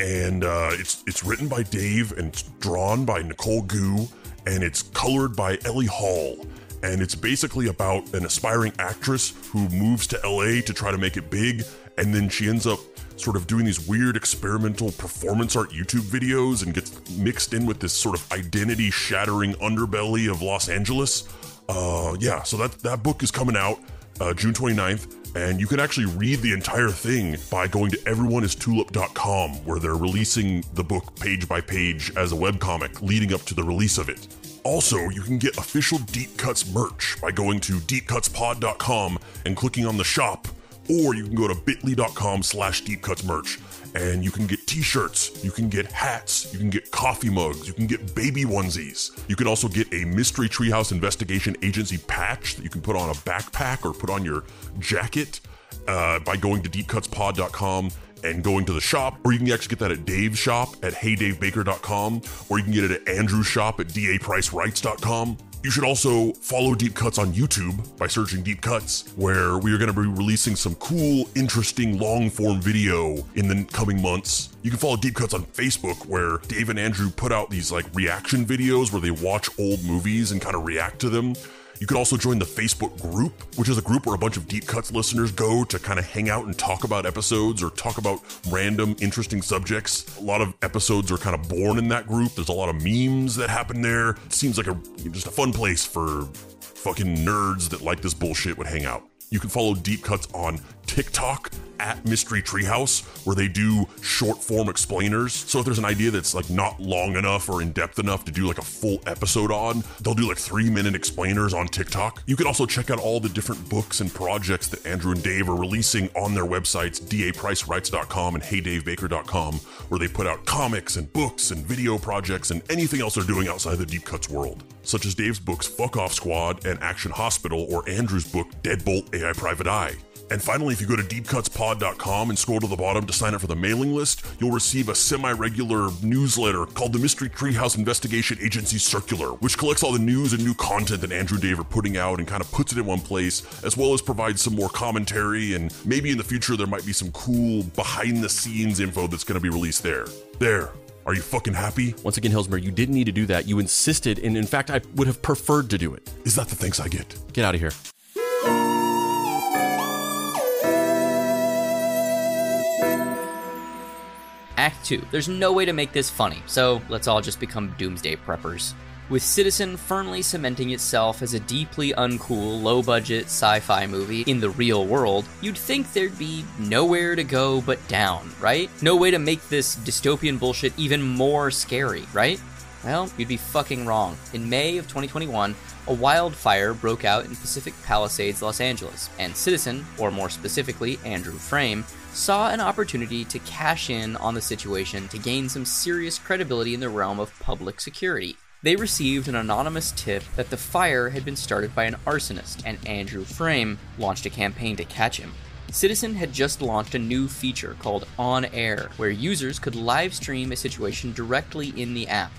and uh, it's it's written by Dave and it's drawn by Nicole Goux, and it's colored by Ellie Hall. And it's basically about an aspiring actress who moves to LA to try to make it big, and then she ends up sort of doing these weird experimental performance art YouTube videos and gets mixed in with this sort of identity shattering underbelly of Los Angeles. Uh, yeah, so that that book is coming out uh, June 29th. And you can actually read the entire thing by going to everyoneistulip.com, where they're releasing the book page by page as a webcomic leading up to the release of it. Also, you can get official Deep Cuts merch by going to deepcutspod.com and clicking on the shop, or you can go to bit.ly.com slash deepcutsmerch and you can get t-shirts, you can get hats, you can get coffee mugs, you can get baby onesies. You can also get a Mystery Treehouse Investigation Agency patch that you can put on a backpack or put on your jacket uh, by going to deepcutspod.com and going to the shop, or you can actually get that at Dave's shop at heydavebaker.com, or you can get it at Andrew's shop at dapricewrites.com. You should also follow Deep Cuts on YouTube by searching Deep Cuts, where we are going to be releasing some cool, interesting long form video in the coming months. You can follow Deep Cuts on Facebook, where Dave and Andrew put out these like reaction videos where they watch old movies and kind of react to them. You can also join the Facebook group, which is a group where a bunch of Deep Cuts listeners go to kind of hang out and talk about episodes or talk about random, interesting subjects. A lot of episodes are kind of born in that group. There's a lot of memes that happen there. It seems like a just a fun place for fucking nerds that like this bullshit would hang out. You can follow Deep Cuts on TikTok at Mystery Treehouse, where they do short form explainers. So if there's an idea that's like not long enough or in depth enough to do like a full episode on, they'll do like three minute explainers on TikTok. You can also check out all the different books and projects that Andrew and Dave are releasing on their websites, dapricewrites.com and heydavebaker.com, where they put out comics and books and video projects and anything else they're doing outside the Deep Cuts world, such as Dave's books Fuck Off Squad and Action Hospital, or Andrew's book Deadbolt AI Private Eye. And finally, if you go to deepcutspod.com and scroll to the bottom to sign up for the mailing list, you'll receive a semi regular newsletter called the Mystery Treehouse Investigation Agency Circular, which collects all the news and new content that Andrew and Dave are putting out and kind of puts it in one place, as well as provides some more commentary. And maybe in the future, there might be some cool behind the scenes info that's going to be released there. There. Are you fucking happy? Once again, Hillsmer, you didn't need to do that. You insisted, and in fact, I would have preferred to do it. Is that the thanks I get? Get out of here. Act 2. There's no way to make this funny, so let's all just become doomsday preppers. With Citizen firmly cementing itself as a deeply uncool, low budget sci fi movie in the real world, you'd think there'd be nowhere to go but down, right? No way to make this dystopian bullshit even more scary, right? Well, you'd be fucking wrong. In May of 2021, a wildfire broke out in Pacific Palisades, Los Angeles, and Citizen, or more specifically, Andrew Frame, saw an opportunity to cash in on the situation to gain some serious credibility in the realm of public security. They received an anonymous tip that the fire had been started by an arsonist, and Andrew Frame launched a campaign to catch him. Citizen had just launched a new feature called On Air, where users could live stream a situation directly in the app.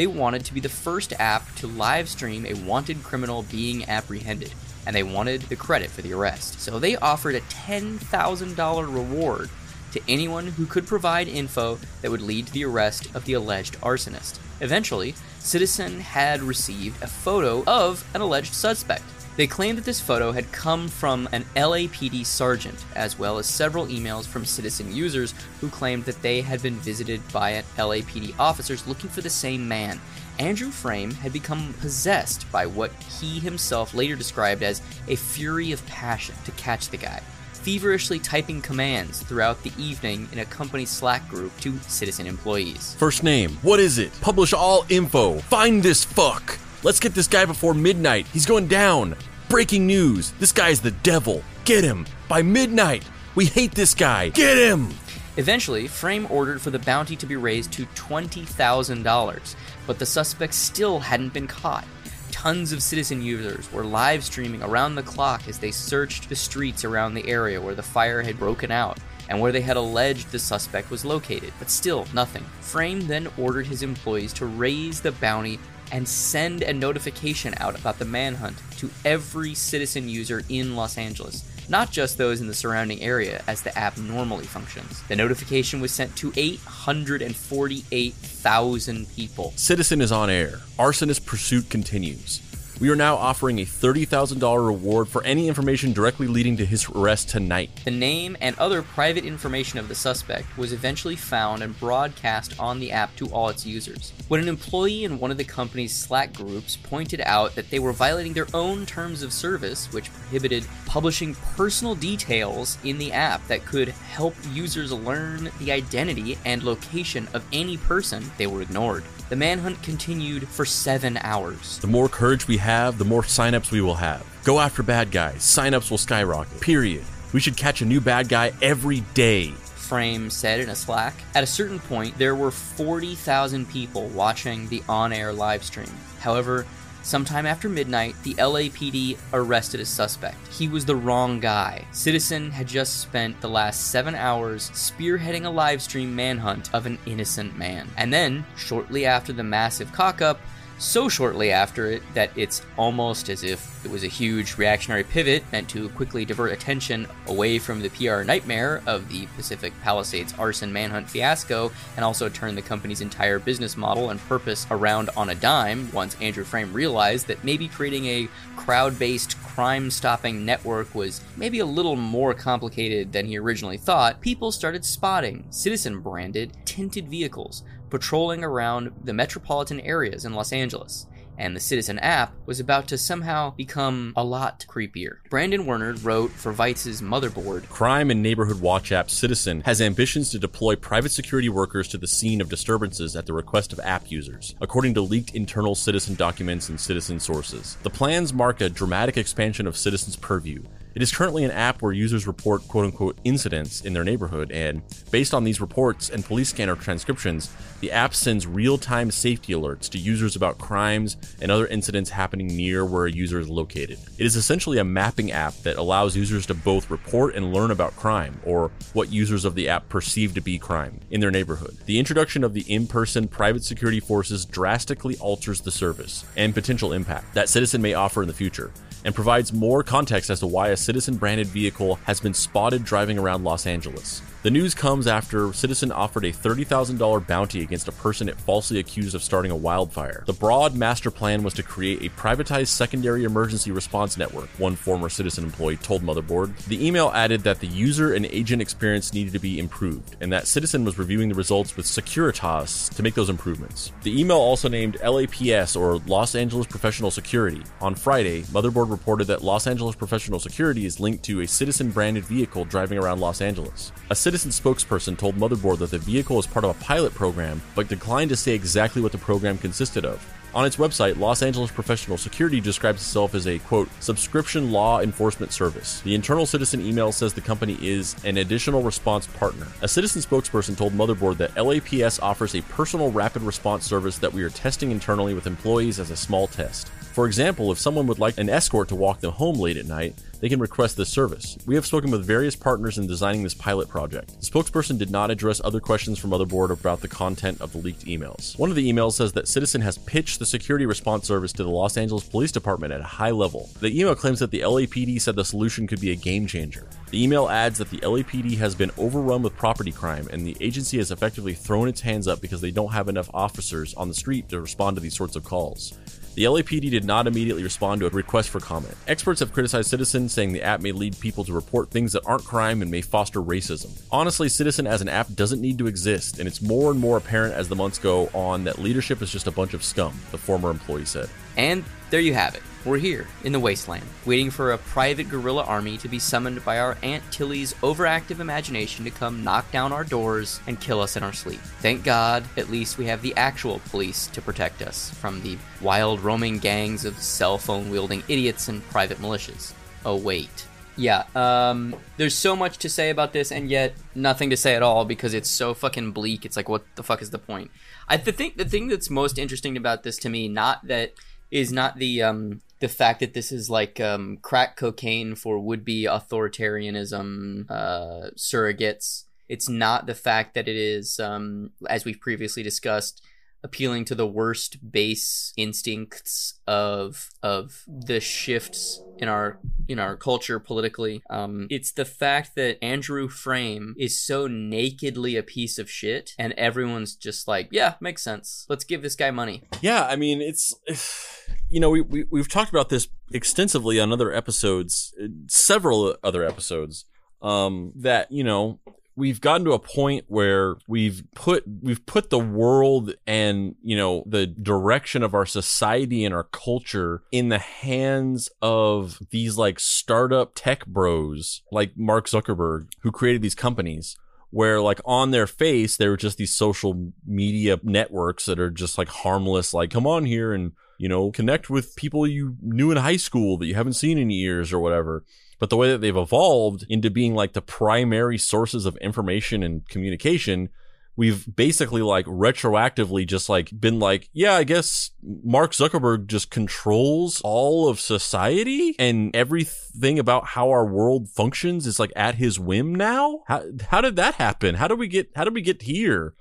They wanted to be the first app to live stream a wanted criminal being apprehended, and they wanted the credit for the arrest. So they offered a $10,000 reward to anyone who could provide info that would lead to the arrest of the alleged arsonist. Eventually, Citizen had received a photo of an alleged suspect. They claimed that this photo had come from an LAPD sergeant, as well as several emails from citizen users who claimed that they had been visited by LAPD officers looking for the same man. Andrew Frame had become possessed by what he himself later described as a fury of passion to catch the guy. feverishly typing commands throughout the evening in a company Slack group to citizen employees. First name, what is it? Publish all info. Find this fuck. Let's get this guy before midnight. He's going down. Breaking news. This guy's the devil. Get him. By midnight. We hate this guy. Get him. Eventually, Frame ordered for the bounty to be raised to $20,000, but the suspect still hadn't been caught. Tons of citizen users were live streaming around the clock as they searched the streets around the area where the fire had broken out and where they had alleged the suspect was located, but still nothing. Frame then ordered his employees to raise the bounty and send a notification out about the manhunt to every citizen user in Los Angeles, not just those in the surrounding area as the app normally functions. The notification was sent to 848,000 people. Citizen is on air. Arsonist pursuit continues. We are now offering a $30,000 reward for any information directly leading to his arrest tonight. The name and other private information of the suspect was eventually found and broadcast on the app to all its users. When an employee in one of the company's Slack groups pointed out that they were violating their own terms of service, which prohibited publishing personal details in the app that could help users learn the identity and location of any person, they were ignored. The manhunt continued for seven hours. The more courage we have, the more signups we will have. Go after bad guys. Signups will skyrocket. Period. We should catch a new bad guy every day. Frame said in a Slack. At a certain point, there were 40,000 people watching the on air live stream. However, sometime after midnight, the LAPD arrested a suspect. He was the wrong guy. Citizen had just spent the last seven hours spearheading a live stream manhunt of an innocent man. And then, shortly after the massive cock up, so shortly after it that it's almost as if it was a huge reactionary pivot meant to quickly divert attention away from the PR nightmare of the Pacific Palisades arson manhunt fiasco and also turn the company's entire business model and purpose around on a dime once Andrew Frame realized that maybe creating a crowd based crime stopping network was maybe a little more complicated than he originally thought, people started spotting citizen branded tinted vehicles patrolling around the metropolitan areas in Los Angeles. And the Citizen app was about to somehow become a lot creepier. Brandon Werner wrote for Vice's Motherboard Crime and neighborhood watch app Citizen has ambitions to deploy private security workers to the scene of disturbances at the request of app users, according to leaked internal Citizen documents and Citizen sources. The plans mark a dramatic expansion of Citizen's purview, it is currently an app where users report quote unquote incidents in their neighborhood, and based on these reports and police scanner transcriptions, the app sends real time safety alerts to users about crimes and other incidents happening near where a user is located. It is essentially a mapping app that allows users to both report and learn about crime, or what users of the app perceive to be crime, in their neighborhood. The introduction of the in person private security forces drastically alters the service and potential impact that Citizen may offer in the future and provides more context as to why a Citizen branded vehicle has been spotted driving around Los Angeles. The news comes after Citizen offered a $30,000 bounty against a person it falsely accused of starting a wildfire. The broad master plan was to create a privatized secondary emergency response network, one former Citizen employee told Motherboard. The email added that the user and agent experience needed to be improved, and that Citizen was reviewing the results with Securitas to make those improvements. The email also named LAPS, or Los Angeles Professional Security. On Friday, Motherboard reported that Los Angeles Professional Security is linked to a Citizen branded vehicle driving around Los Angeles. A A citizen spokesperson told Motherboard that the vehicle is part of a pilot program, but declined to say exactly what the program consisted of. On its website, Los Angeles Professional Security describes itself as a quote, subscription law enforcement service. The internal citizen email says the company is an additional response partner. A citizen spokesperson told Motherboard that LAPS offers a personal rapid response service that we are testing internally with employees as a small test. For example, if someone would like an escort to walk them home late at night, they can request this service. We have spoken with various partners in designing this pilot project. The spokesperson did not address other questions from Motherboard about the content of the leaked emails. One of the emails says that Citizen has pitched the security response service to the Los Angeles Police Department at a high level. The email claims that the LAPD said the solution could be a game changer. The email adds that the LAPD has been overrun with property crime and the agency has effectively thrown its hands up because they don't have enough officers on the street to respond to these sorts of calls. The LAPD did not immediately respond to a request for comment. Experts have criticized Citizen, saying the app may lead people to report things that aren't crime and may foster racism. Honestly, Citizen as an app doesn't need to exist, and it's more and more apparent as the months go on that leadership is just a bunch of scum, the former employee said. And there you have it. We're here, in the wasteland, waiting for a private guerrilla army to be summoned by our Aunt Tilly's overactive imagination to come knock down our doors and kill us in our sleep. Thank God, at least we have the actual police to protect us from the wild roaming gangs of cell phone wielding idiots and private militias. Oh, wait. Yeah, um, there's so much to say about this, and yet nothing to say at all because it's so fucking bleak. It's like, what the fuck is the point? I th- think the thing that's most interesting about this to me, not that is not the um the fact that this is like um crack cocaine for would be authoritarianism uh surrogates. It's not the fact that it is um as we've previously discussed appealing to the worst base instincts of of the shifts in our in our culture politically. Um it's the fact that andrew frame is so nakedly a piece of shit and everyone's just like yeah makes sense. Let's give this guy money. Yeah, I mean, it's you know we, we we've talked about this extensively on other episodes, several other episodes. Um, that you know we've gotten to a point where we've put we've put the world and you know the direction of our society and our culture in the hands of these like startup tech bros like Mark Zuckerberg who created these companies where like on their face they were just these social media networks that are just like harmless like come on here and you know connect with people you knew in high school that you haven't seen in years or whatever. But the way that they've evolved into being like the primary sources of information and communication we've basically like retroactively just like been like yeah i guess mark zuckerberg just controls all of society and everything about how our world functions is like at his whim now? How, how did that happen? How did we get how did we get here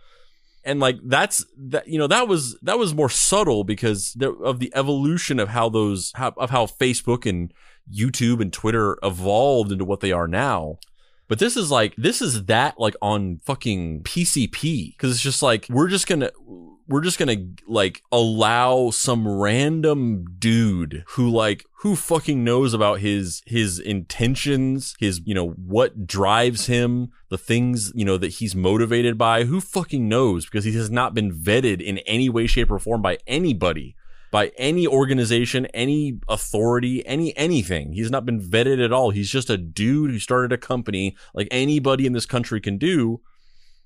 and like that's that you know that was that was more subtle because of the evolution of how those how, of how facebook and youtube and twitter evolved into what they are now. But this is like this is that like on fucking PCP because it's just like we're just gonna we're just gonna like allow some random dude who like who fucking knows about his his intentions his you know what drives him the things you know that he's motivated by who fucking knows because he has not been vetted in any way shape or form by anybody by any organization, any authority, any anything. He's not been vetted at all. He's just a dude who started a company like anybody in this country can do.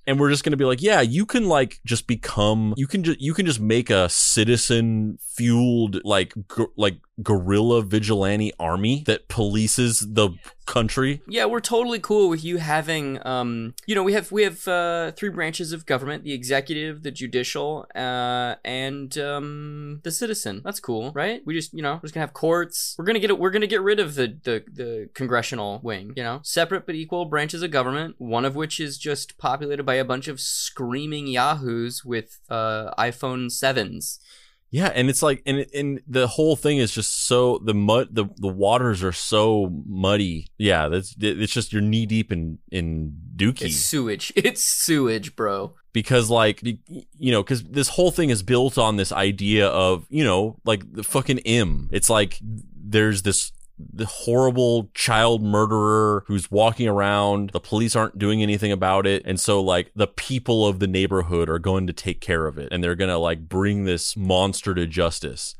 And we're just going to be like, yeah, you can like just become, you can just, you can just make a citizen fueled like, gu- like guerrilla vigilante army that polices the country. Yeah, we're totally cool with you having um you know, we have we have uh three branches of government, the executive, the judicial, uh and um the citizen. That's cool, right? We just, you know, we're just going to have courts. We're going to get it we're going to get rid of the the the congressional wing, you know? Separate but equal branches of government, one of which is just populated by a bunch of screaming yahoos with uh iPhone 7s. Yeah, and it's like, and and the whole thing is just so the mud, the the waters are so muddy. Yeah, that's it's just you're knee deep in in dookie It's sewage. It's sewage, bro. because like you know because this whole thing is built on this idea of you know like the fucking M. It's like there's this the horrible child murderer who's walking around. The police aren't doing anything about it. And so like the people of the neighborhood are going to take care of it and they're going to like bring this monster to justice.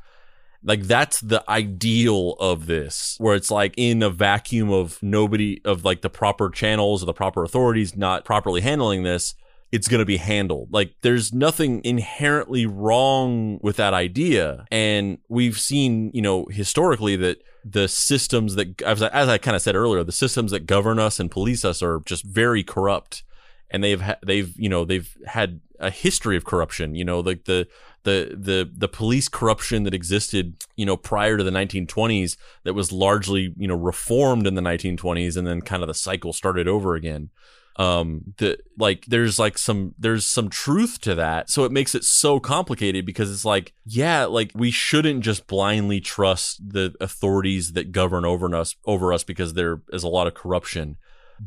Like that's the ideal of this, where it's like in a vacuum of nobody of like the proper channels or the proper authorities not properly handling this it's going to be handled. Like there's nothing inherently wrong with that idea. And we've seen, you know, historically that the systems that, as I, as I kind of said earlier, the systems that govern us and police us are just very corrupt. And they've, ha- they've, you know, they've had a history of corruption, you know, like the, the, the, the police corruption that existed, you know, prior to the 1920s that was largely, you know, reformed in the 1920s and then kind of the cycle started over again um the like there's like some there's some truth to that. So it makes it so complicated because it's like yeah like we shouldn't just blindly trust the authorities that govern over us over us because there is a lot of corruption.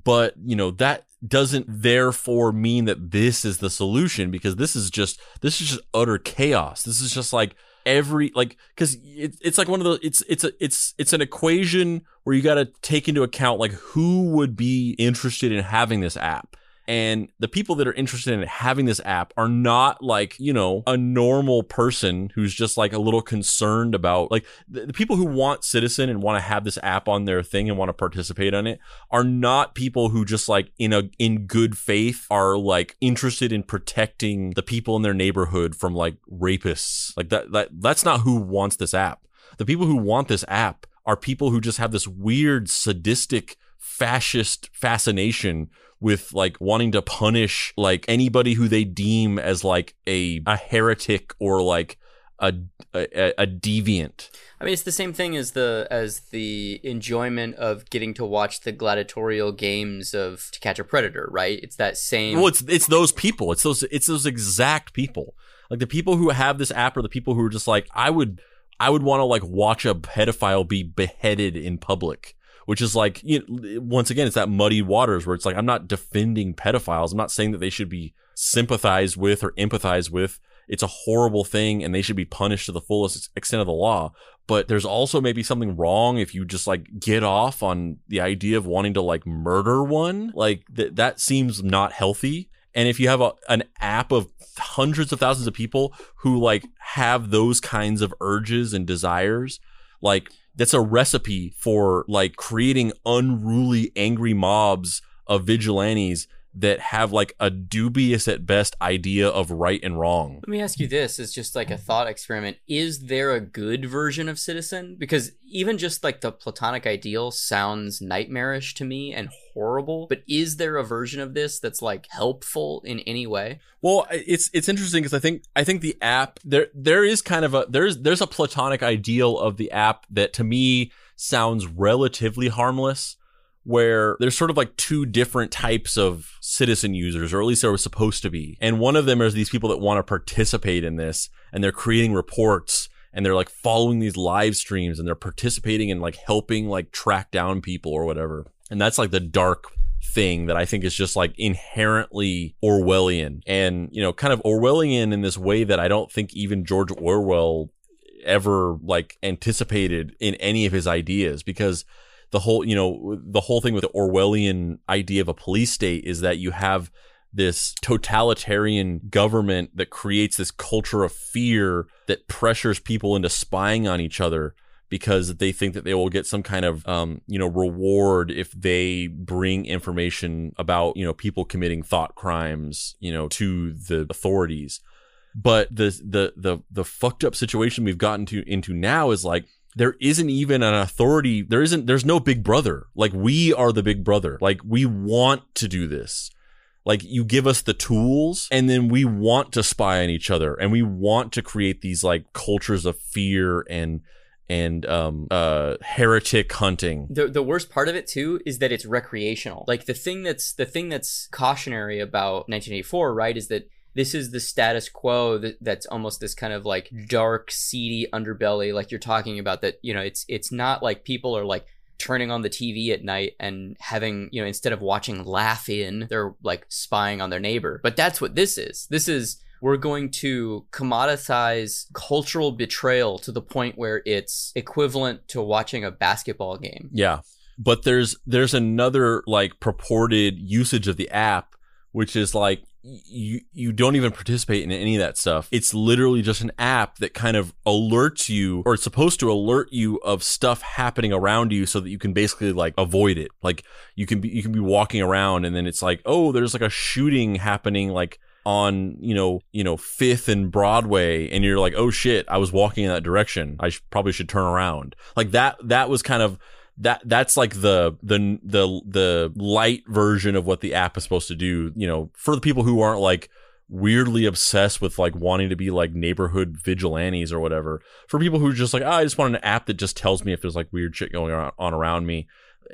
But you know that doesn't therefore mean that this is the solution because this is just this is just utter chaos. This is just like every like because it, it's like one of the it's it's a it's it's an equation where you got to take into account like who would be interested in having this app And the people that are interested in having this app are not like, you know, a normal person who's just like a little concerned about like the, the people who want Citizen and want to have this app on their thing and want to participate on it are not people who just like in a in good faith are like interested in protecting the people in their neighborhood from like rapists. Like that that that's not who wants this app. The people who want this app are people who just have this weird sadistic fascist fascination with like wanting to punish like anybody who they deem as like a a heretic or like a a, a deviant. I mean, it's the same thing as the as the enjoyment of getting to watch the gladiatorial games of To Catch a Predator, right? It's that same. Well, it's it's those people. It's those it's those exact people. Like the people who have this app are the people who are just like I would I would want to like watch a pedophile be beheaded in public which is like you know, once again it's that muddy waters where it's like i'm not defending pedophiles. I'm not saying that they should be sympathized with or empathized with. It's a horrible thing and they should be punished to the fullest extent of the law. But there's also maybe something wrong if you just like get off on the idea of wanting to like murder one. Like th- that seems not healthy. And if you have a, an app of hundreds of thousands of people who like have those kinds of urges and desires like that's a recipe for like creating unruly, angry mobs of vigilantes that have like a dubious at best idea of right and wrong. Let me ask you this it's just like a thought experiment. Is there a good version of Citizen? Because even just like the platonic ideal sounds nightmarish to me and horrible, but is there a version of this that's like helpful in any way? Well, it's it's interesting because I think I think the app there there is kind of a there's there's a platonic ideal of the app that to me sounds relatively harmless where there's sort of like two different types of citizen users, or at least there was supposed to be. And one of them is these people that want to participate in this and they're creating reports and they're like following these live streams and they're participating and like helping like track down people or whatever. And that's like the dark thing that I think is just like inherently Orwellian and, you know, kind of Orwellian in this way that I don't think even George Orwell ever like anticipated in any of his ideas because the whole you know the whole thing with the Orwellian idea of a police state is that you have this totalitarian government that creates this culture of fear that pressures people into spying on each other because they think that they will get some kind of um, you know reward if they bring information about you know people committing thought crimes you know to the authorities. But the the the the fucked up situation we've gotten to into now is like there isn't even an authority. There isn't, there's no big brother. Like we are the big brother. Like we want to do this. Like you give us the tools and then we want to spy on each other and we want to create these like cultures of fear and, and um uh heretic hunting. The the worst part of it too is that it's recreational. Like the thing that's the thing that's cautionary about 1984, right, is that this is the status quo that, that's almost this kind of like dark seedy underbelly like you're talking about that you know it's it's not like people are like turning on the TV at night and having, you know, instead of watching Laugh In, they're like spying on their neighbor. But that's what this is. This is we're going to commoditize cultural betrayal to the point where it's equivalent to watching a basketball game. Yeah. But there's there's another like purported usage of the app which is like you you don't even participate in any of that stuff. It's literally just an app that kind of alerts you or it's supposed to alert you of stuff happening around you so that you can basically like avoid it. Like you can be you can be walking around and then it's like, "Oh, there's like a shooting happening like on you know you know fifth and broadway and you're like oh shit i was walking in that direction i sh- probably should turn around like that that was kind of that that's like the the the the light version of what the app is supposed to do you know for the people who aren't like weirdly obsessed with like wanting to be like neighborhood vigilantes or whatever. For people who are just like oh, i just want an app that just tells me if there's like weird shit going on, around me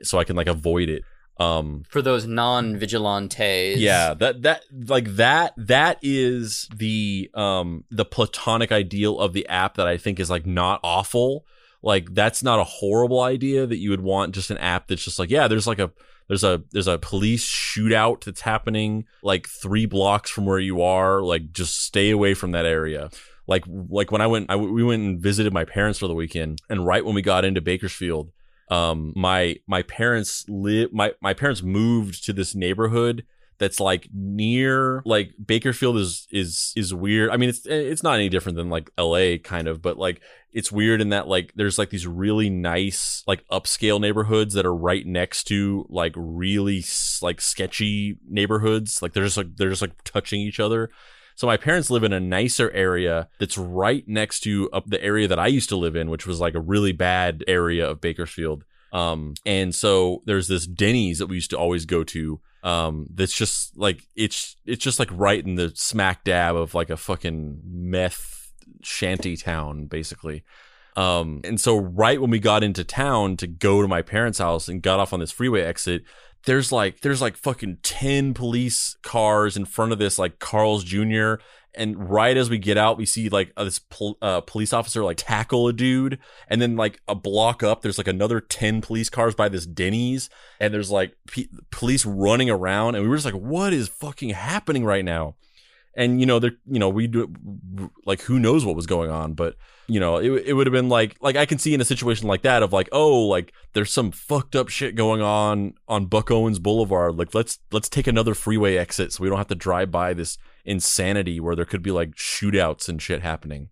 so i can like avoid it. Um For those non-vigilantes. yeah that that like that that is the um the platonic ideal of the app that i think is like not awful like that's not a horrible idea that you would want just an app that's just like yeah there's like a there's a there's a police shootout that's happening like 3 blocks from where you are like just stay away from that area. Like like when I went I, we went and visited my parents for the weekend and right when we got into Bakersfield um my my parents live my my parents moved to this neighborhood that's like near like Bakersfield is is is weird. I mean, it's it's not any different than like L.A. kind of, but like it's weird in that like there's like these really nice like upscale neighborhoods that are right next to like really like sketchy neighborhoods. Like they're just like they're just like touching each other. So my parents live in a nicer area that's right next to up the area that I used to live in, which was like a really bad area of Bakersfield. Um, and so there's this Denny's that we used to always go to. Um, that's just like it's it's just like right in the smack dab of like a fucking meth shanty town, basically. Um, and so right when we got into town to go to my parents' house and got off on this freeway exit, there's like there's like fucking 10 police cars in front of this like Carl's Jr. And right as we get out, we see like uh, this pol- uh, police officer like tackle a dude, and then like a block up, there's like another ten police cars by this Denny's, and there's like p- police running around, and we were just like, "What is fucking happening right now?" And you know, there, you know, we do like who knows what was going on, but you know, it, it would have been like, like I can see in a situation like that of like, oh, like there's some fucked up shit going on on Buck Owens Boulevard. Like let's let's take another freeway exit so we don't have to drive by this insanity where there could be like shootouts and shit happening.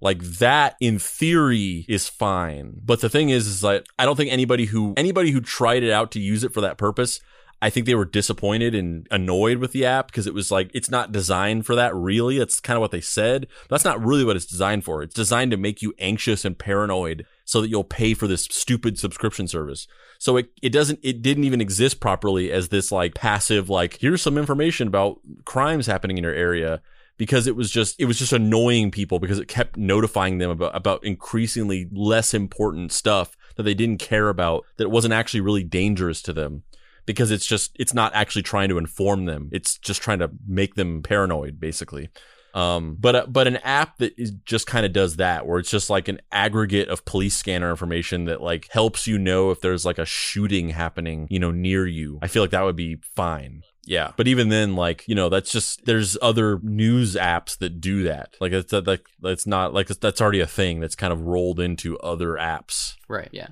Like that in theory is fine. But the thing is, is like I don't think anybody who anybody who tried it out to use it for that purpose I think they were disappointed and annoyed with the app because it was like it's not designed for that really. That's kind of what they said. But that's not really what it's designed for. It's designed to make you anxious and paranoid so that you'll pay for this stupid subscription service. So it, it doesn't it didn't even exist properly as this like passive like here's some information about crimes happening in your area because it was just it was just annoying people because it kept notifying them about about increasingly less important stuff that they didn't care about that wasn't actually really dangerous to them because it's just it's not actually trying to inform them. It's just trying to make them paranoid basically. Um, but uh, but an app that is just kind of does that where it's just like an aggregate of police scanner information that like helps you know if there's like a shooting happening you know near you. I feel like that would be fine. Yeah. But even then like you know that's just there's other news apps that do that. Like it's like that's not like that's already a thing that's kind of rolled into other apps. Right. Yeah.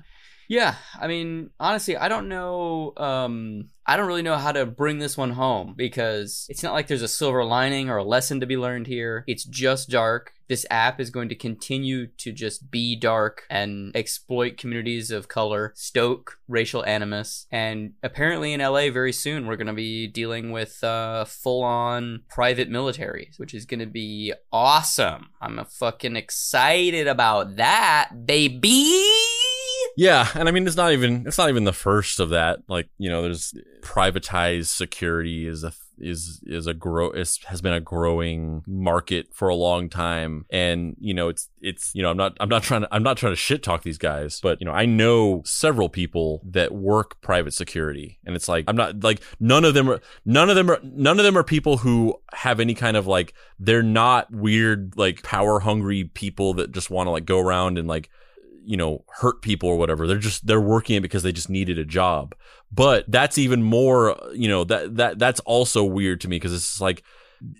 Yeah. I mean, honestly, I don't know. Um, I don't really know how to bring this one home because it's not like there's a silver lining or a lesson to be learned here. It's just dark. This app is going to continue to just be dark and exploit communities of color, stoke racial animus. And apparently in LA, very soon, we're going to be dealing with uh, full on private militaries, which is going to be awesome. I'm fucking excited about that, baby. Yeah, and I mean it's not even it's not even the first of that. Like you know, there's privatized security is a is is a grow is, has been a growing market for a long time, and you know it's it's you know I'm not I'm not trying to I'm not trying to shit talk these guys, but you know I know several people that work private security, and it's like I'm not like none of them are none of them are none of them are people who have any kind of like they're not weird like power hungry people that just want to like go around and like you know hurt people or whatever. They're just they're working it because they just needed a job. But that's even more you know that that that's also weird to me because it's like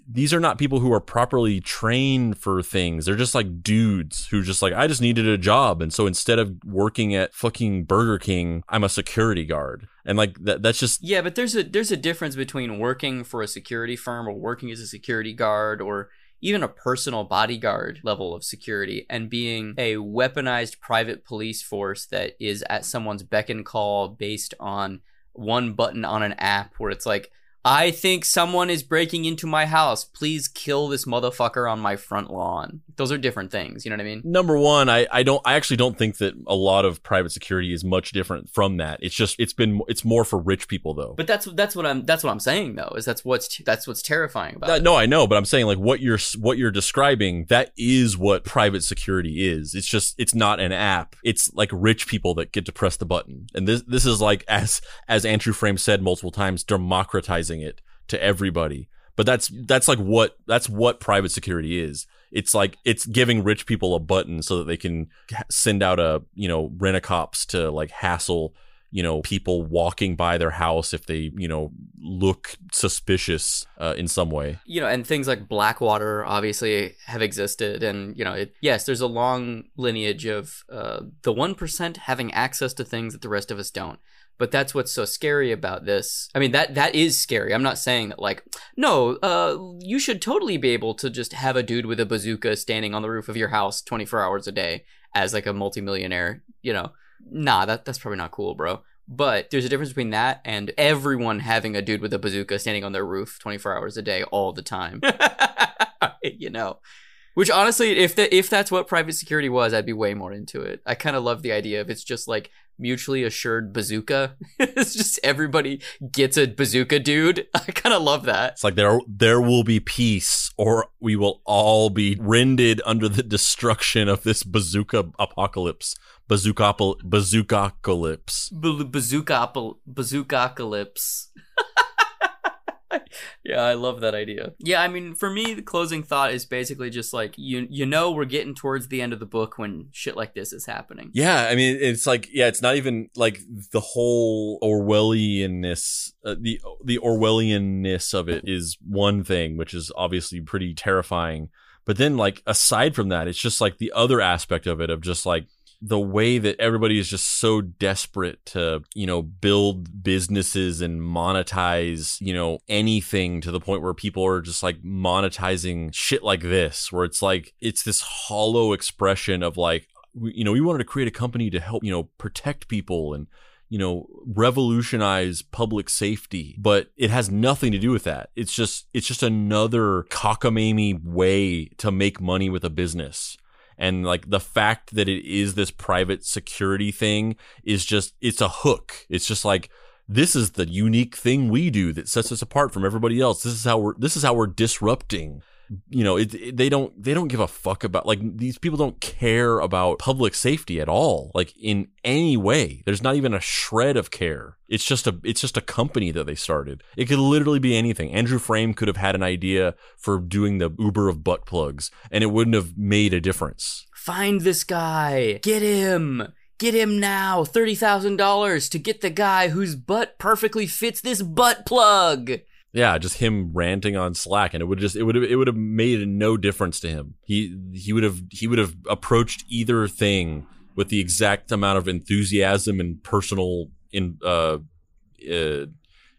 these are not people who are properly trained for things. They're just like dudes who just like i just needed a job. And so instead of working at fucking burger king i'm a security guard. And like that that's just Yeah, but there's a there's a difference between working for a security firm or working as a security guard or even a personal bodyguard level of security and being a weaponized private police force that is at someone's beck and call based on one button on an app where it's like I think someone is breaking into my house. Please kill this motherfucker on my front lawn. Those are different things, you know what I mean? number one i i don't i actually don't think that a lot of private security is much different from that it's just it's been it's more for rich people though But that's that's what I'm that's what I'm saying though. Is that's what's that's what's terrifying about Uh, it. no, I know, but I'm saying like what you're what you're describing. That is what private security is. It's just it's not an app. It's like rich people that get to press the button, and this this is like as as Andrew Frame said multiple times, democratizing it to everybody. But that's that's like what that's what private security is. It's like it's giving rich people a button so that they can send out a you know rent a cops to like hassle you know, people walking by their house if they, you know, look suspicious uh, in some way. you know, and things like Blackwater obviously have existed, and you know, it, yes, there's a long lineage of uh, the one percent having access to things that the rest of us don't. But that's what's so scary about this. I mean, that that is scary. I'm not saying that like, no, uh, you should totally be able to just have a dude with a bazooka standing on the roof of your house 24 hours a day as like a multimillionaire. You know, nah, that that's probably not cool, bro. But there's a difference between that and everyone having a dude with a bazooka standing on their roof 24 hours a day all the time. you know. Which honestly, if the, if that's what private security was, I'd be way more into it. I kind of love the idea of it's just like mutually assured bazooka. it's just everybody gets a bazooka dude. I kind of love that. It's like there there will be peace or we will all be rended under the destruction of this bazooka apocalypse. Bazooka bazookacalypse. B- bazooka bazookacalypse. yeah, I love that idea. Yeah, I mean, for me, the closing thought is basically just like you you know we're getting towards the end of the book when shit like this is happening. Yeah, I mean, it's like yeah, it's not even like the whole Orwellianness, uh, the the Orwellianness of it is one thing, which is obviously pretty terrifying. But then, like aside from that, it's just like the other aspect of it of just like the way that everybody is just so desperate to, you know, build businesses and monetize, you know, anything to the point where people are just like monetizing shit like this, where it's like, it's this hollow expression of like, you know, we wanted to create a company to help, you know, protect people and, you know, revolutionize public safety, but it has nothing to do with that. It's just, it's just another cockamamie way to make money with a business and like the fact that it is this private security thing is just it's a hook. It's just like this is the unique thing we do that sets us apart from everybody else. This is how we're this is how we're disrupting you know it, it- they don't they don't give a fuck about like these people don't care about public safety at all like in any way there's not even a shred of care it's just a it's just a company that they started it could literally be anything andrew frame could have had an idea for doing the uber of butt plugs and it wouldn't have made a difference Find this guy. Get him. Get him now. $30,000 to get the guy whose butt perfectly fits this butt plug. Yeah just him ranting on slack and it would just it would have it would have made no difference to him. He he would have he would have approached either thing with the exact amount of enthusiasm and personal in uh, uh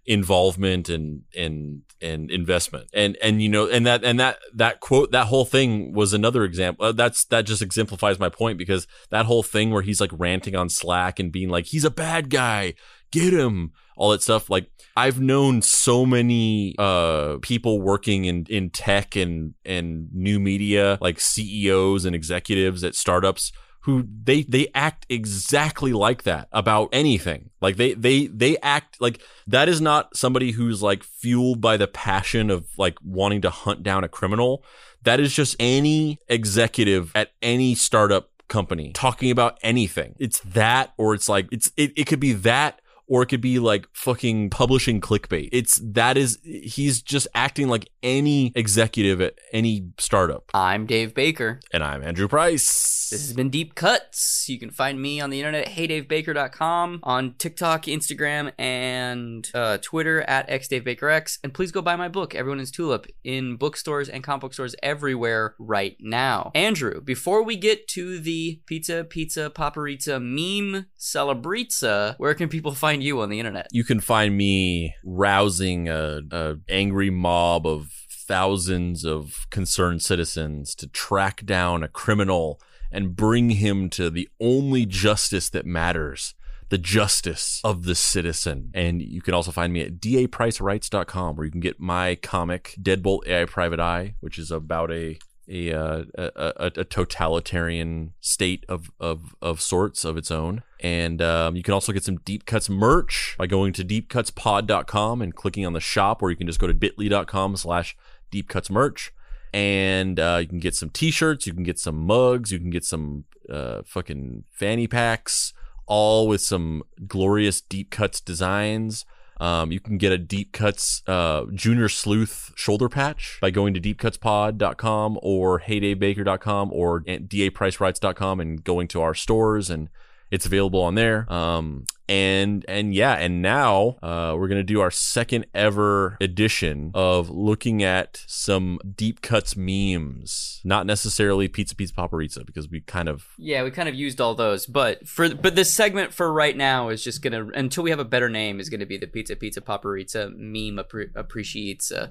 involvement and and and investment. And and you know and that and that that quote that whole thing was another example uh, that's that just exemplifies my point because that whole thing where he's like ranting on slack and being like he's a bad guy. Get him all that stuff. Like i've known so many uh people working in in tech and and new media like ceos and executives at startups who they they act exactly like that about anything. Like they they they act like that is not somebody who's like fueled by the passion of like wanting to hunt down a criminal. That is just any executive at any startup company talking about anything. It's that or it's like it's it, it could be that or it could be like fucking publishing clickbait. It's that is he's just acting like any executive at any startup. I'm Dave Baker. And I'm Andrew Price. This has been Deep Cuts. You can find me on the internet at heydavebaker.com, on TikTok, Instagram, and uh, Twitter at xdavebakerx. And please go buy my book, Everyone is Tulip, in bookstores and comic book stores everywhere right now. Andrew, before we get to the pizza, pizza, paparizza meme celebrizza, where can people find you on the internet? you can find me rousing a, a angry mob of thousands of concerned citizens to track down a criminal and bring him to the only justice that matters the justice of the citizen and you can also find me at dapricewrites.com where you can get my comic deadbolt ai private eye which is about a a, uh, a, a, a totalitarian state of, of, of sorts of its own. And um, you can also get some Deep Cuts merch by going to deepcutspod.com and clicking on the shop, or you can just go to bit.ly.com slash deepcutsmerch. And uh, you can get some t-shirts, you can get some mugs, you can get some uh, fucking fanny packs, all with some glorious Deep Cuts designs. Um, you can get a Deep Cuts uh, Junior Sleuth shoulder patch by going to deepcutspod.com or heydavebaker.com or dapricewrites.com and going to our stores. And It's available on there. Um, and and yeah, and now uh, we're gonna do our second ever edition of looking at some deep cuts memes. Not necessarily pizza pizza paparizza because we kind of Yeah, we kind of used all those, but for but this segment for right now is just gonna until we have a better name is gonna be the pizza pizza paparizza meme appre- appreciates. Uh,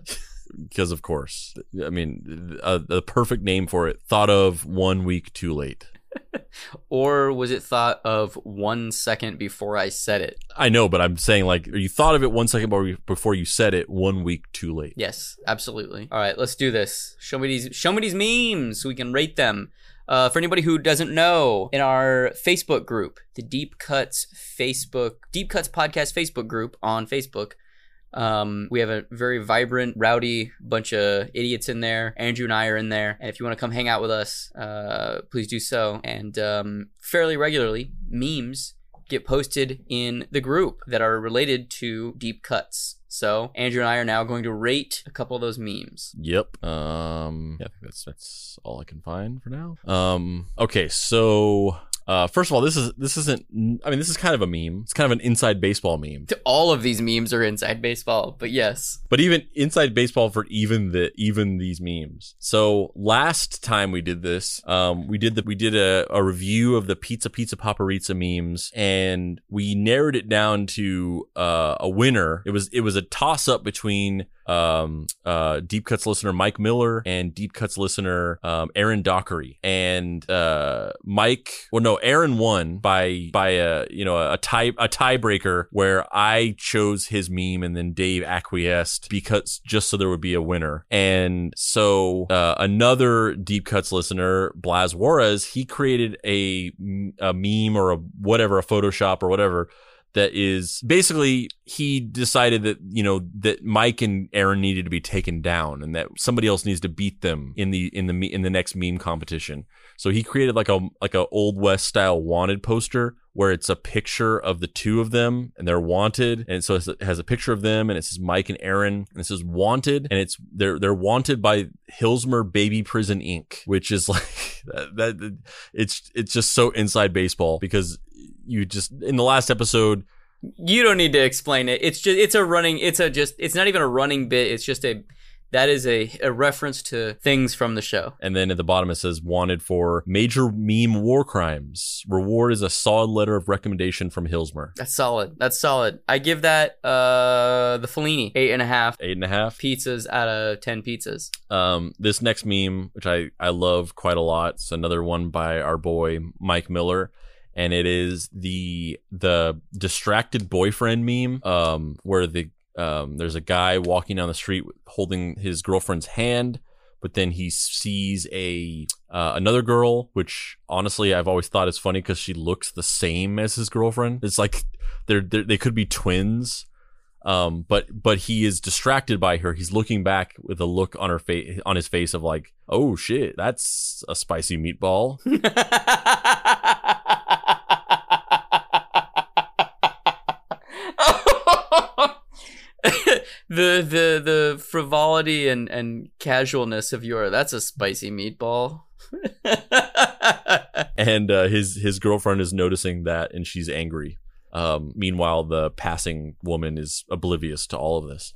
because of course, I mean, uh, the perfect name for it. Thought of one week too late. Or was it thought of one second before I said it? I know, but I'm saying like you thought of it one second before you- said it, one week too late. Yes, absolutely. All right, let's do this. Show me these. Show me these memes so we can rate them. Uh, for anybody who doesn't know, in our Facebook group, the Deep Cuts Facebook, Deep Cuts Podcast Facebook group on Facebook, um, we have a very vibrant, rowdy bunch of idiots in there. Andrew and I are in there, and if you want to come hang out with us, uh, please do so. And um, fairly regularly, memes get posted in the group that are related to deep cuts. So Andrew and I are now going to rate a couple of those memes. Yep. Um. Yeah, I think that's that's all I can find for now. Um. Okay. So, uh, first of all, this is this isn't. I mean, this is kind of a meme. It's kind of an inside baseball meme. All of these memes are inside baseball, but yes, But even inside baseball for even the even these memes. So last time we did this, um, we did the we did a, a review of the pizza pizza paparizza memes, and we narrowed it down to uh, a winner. It was it was a toss up between um, uh, Deep Cuts listener Mike Miller and Deep Cuts listener um, Aaron Dockery. And uh, Mike, well, no, Aaron won by by a you know a tie a tiebreaker where I chose his meme and then Dave acquiesced because just so there would be a winner. And so uh, another Deep Cuts listener, Blas Juarez, he created a, a meme or a whatever, a Photoshop or whatever that is basically he decided that you know that Mike and Aaron needed to be taken down and that somebody else needs to beat them in the in the in the next meme competition. So he created like a like a old west style wanted poster where it's a picture of the two of them and they're wanted and so it has a picture of them and it says Mike and Aaron and it says wanted and it's they're they're wanted by Hillsmer Baby Prison Inc. which is like that, that it's it's just so inside baseball because you just in the last episode you don't need to explain it. It's just it's a running. It's a just. It's not even a running bit. It's just a. That is a, a reference to things from the show. and then at the bottom it says wanted for major meme war crimes reward is a solid letter of recommendation from Hillsmer That's solid. That's solid. I give that uh the Fellini eight and a half eight and a half pizzas out of ten pizzas. um this next meme which I I love quite a lot it's another one by our boy Mike Miller and it is the the distracted boyfriend meme um where the um there's a guy walking down the street holding his girlfriend's hand but then he sees a uh, another girl which honestly I've always thought is funny cuz she looks the same as his girlfriend. It's like they're, they're they could be twins um but but he is distracted by her. He's looking back with a look on her face on his face of like oh shit that's a spicy meatball the the the frivolity and and casualness of your that's a spicy meatball. and uh, his his girlfriend is noticing that and she's angry. Um meanwhile the passing woman is oblivious to all of this.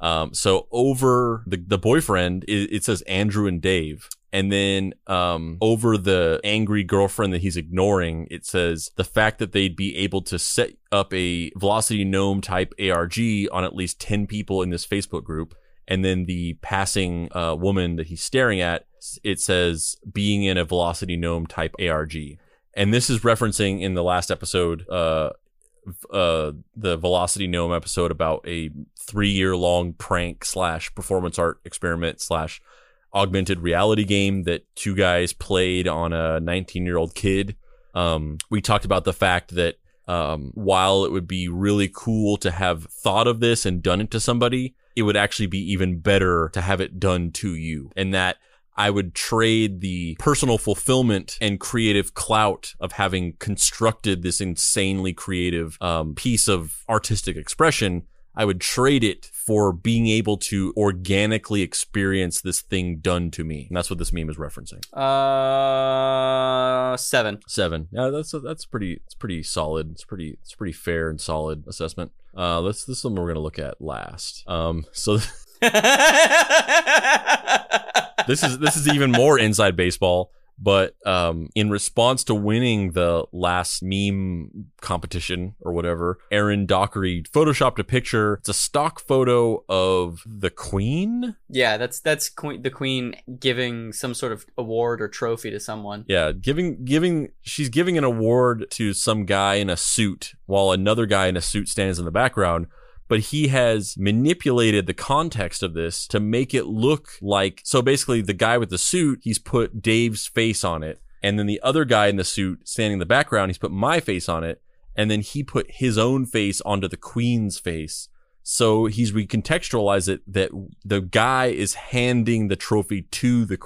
Um so over the the boyfriend it, it says andrew and dave and then um over the angry girlfriend that he's ignoring it says the fact that they'd be able to set up a velocity gnome type arg on at least 10 people in this facebook group and then the passing uh, woman that he's staring at it says being in a velocity gnome type arg and this is referencing in the last episode uh uh the velocity gnome episode about a three year long prank slash performance art experiment slash augmented reality game that two guys played on a 19 year old kid um we talked about the fact that um while it would be really cool to have thought of this and done it to somebody it would actually be even better to have it done to you and that I would trade the personal fulfillment and creative clout of having constructed this insanely creative um, piece of artistic expression. I would trade it for being able to organically experience this thing done to me. And that's what this meme is referencing. Uh, seven. Seven. Yeah, that's that's pretty. It's pretty solid. It's pretty. It's pretty fair and solid assessment. Uh, let's. This is something we're gonna look at last. Um, so this is this is even more inside baseball. But um, in response to winning the last meme competition or whatever, Aaron Dockery photoshopped a picture. It's a stock photo of the Queen. yeah, that's that's queen, the queen giving some sort of award or trophy to someone. Yeah, giving giving she's giving an award to some guy in a suit while another guy in a suit stands in the background. But he has manipulated the context of this to make it look like so basically the guy with the suit, he's put Dave's face on it. And then the other guy in the suit standing in the background, he's put my face on it. And then he put his own face onto the queen's face. So he's recontextualized it that the guy is handing the trophy to the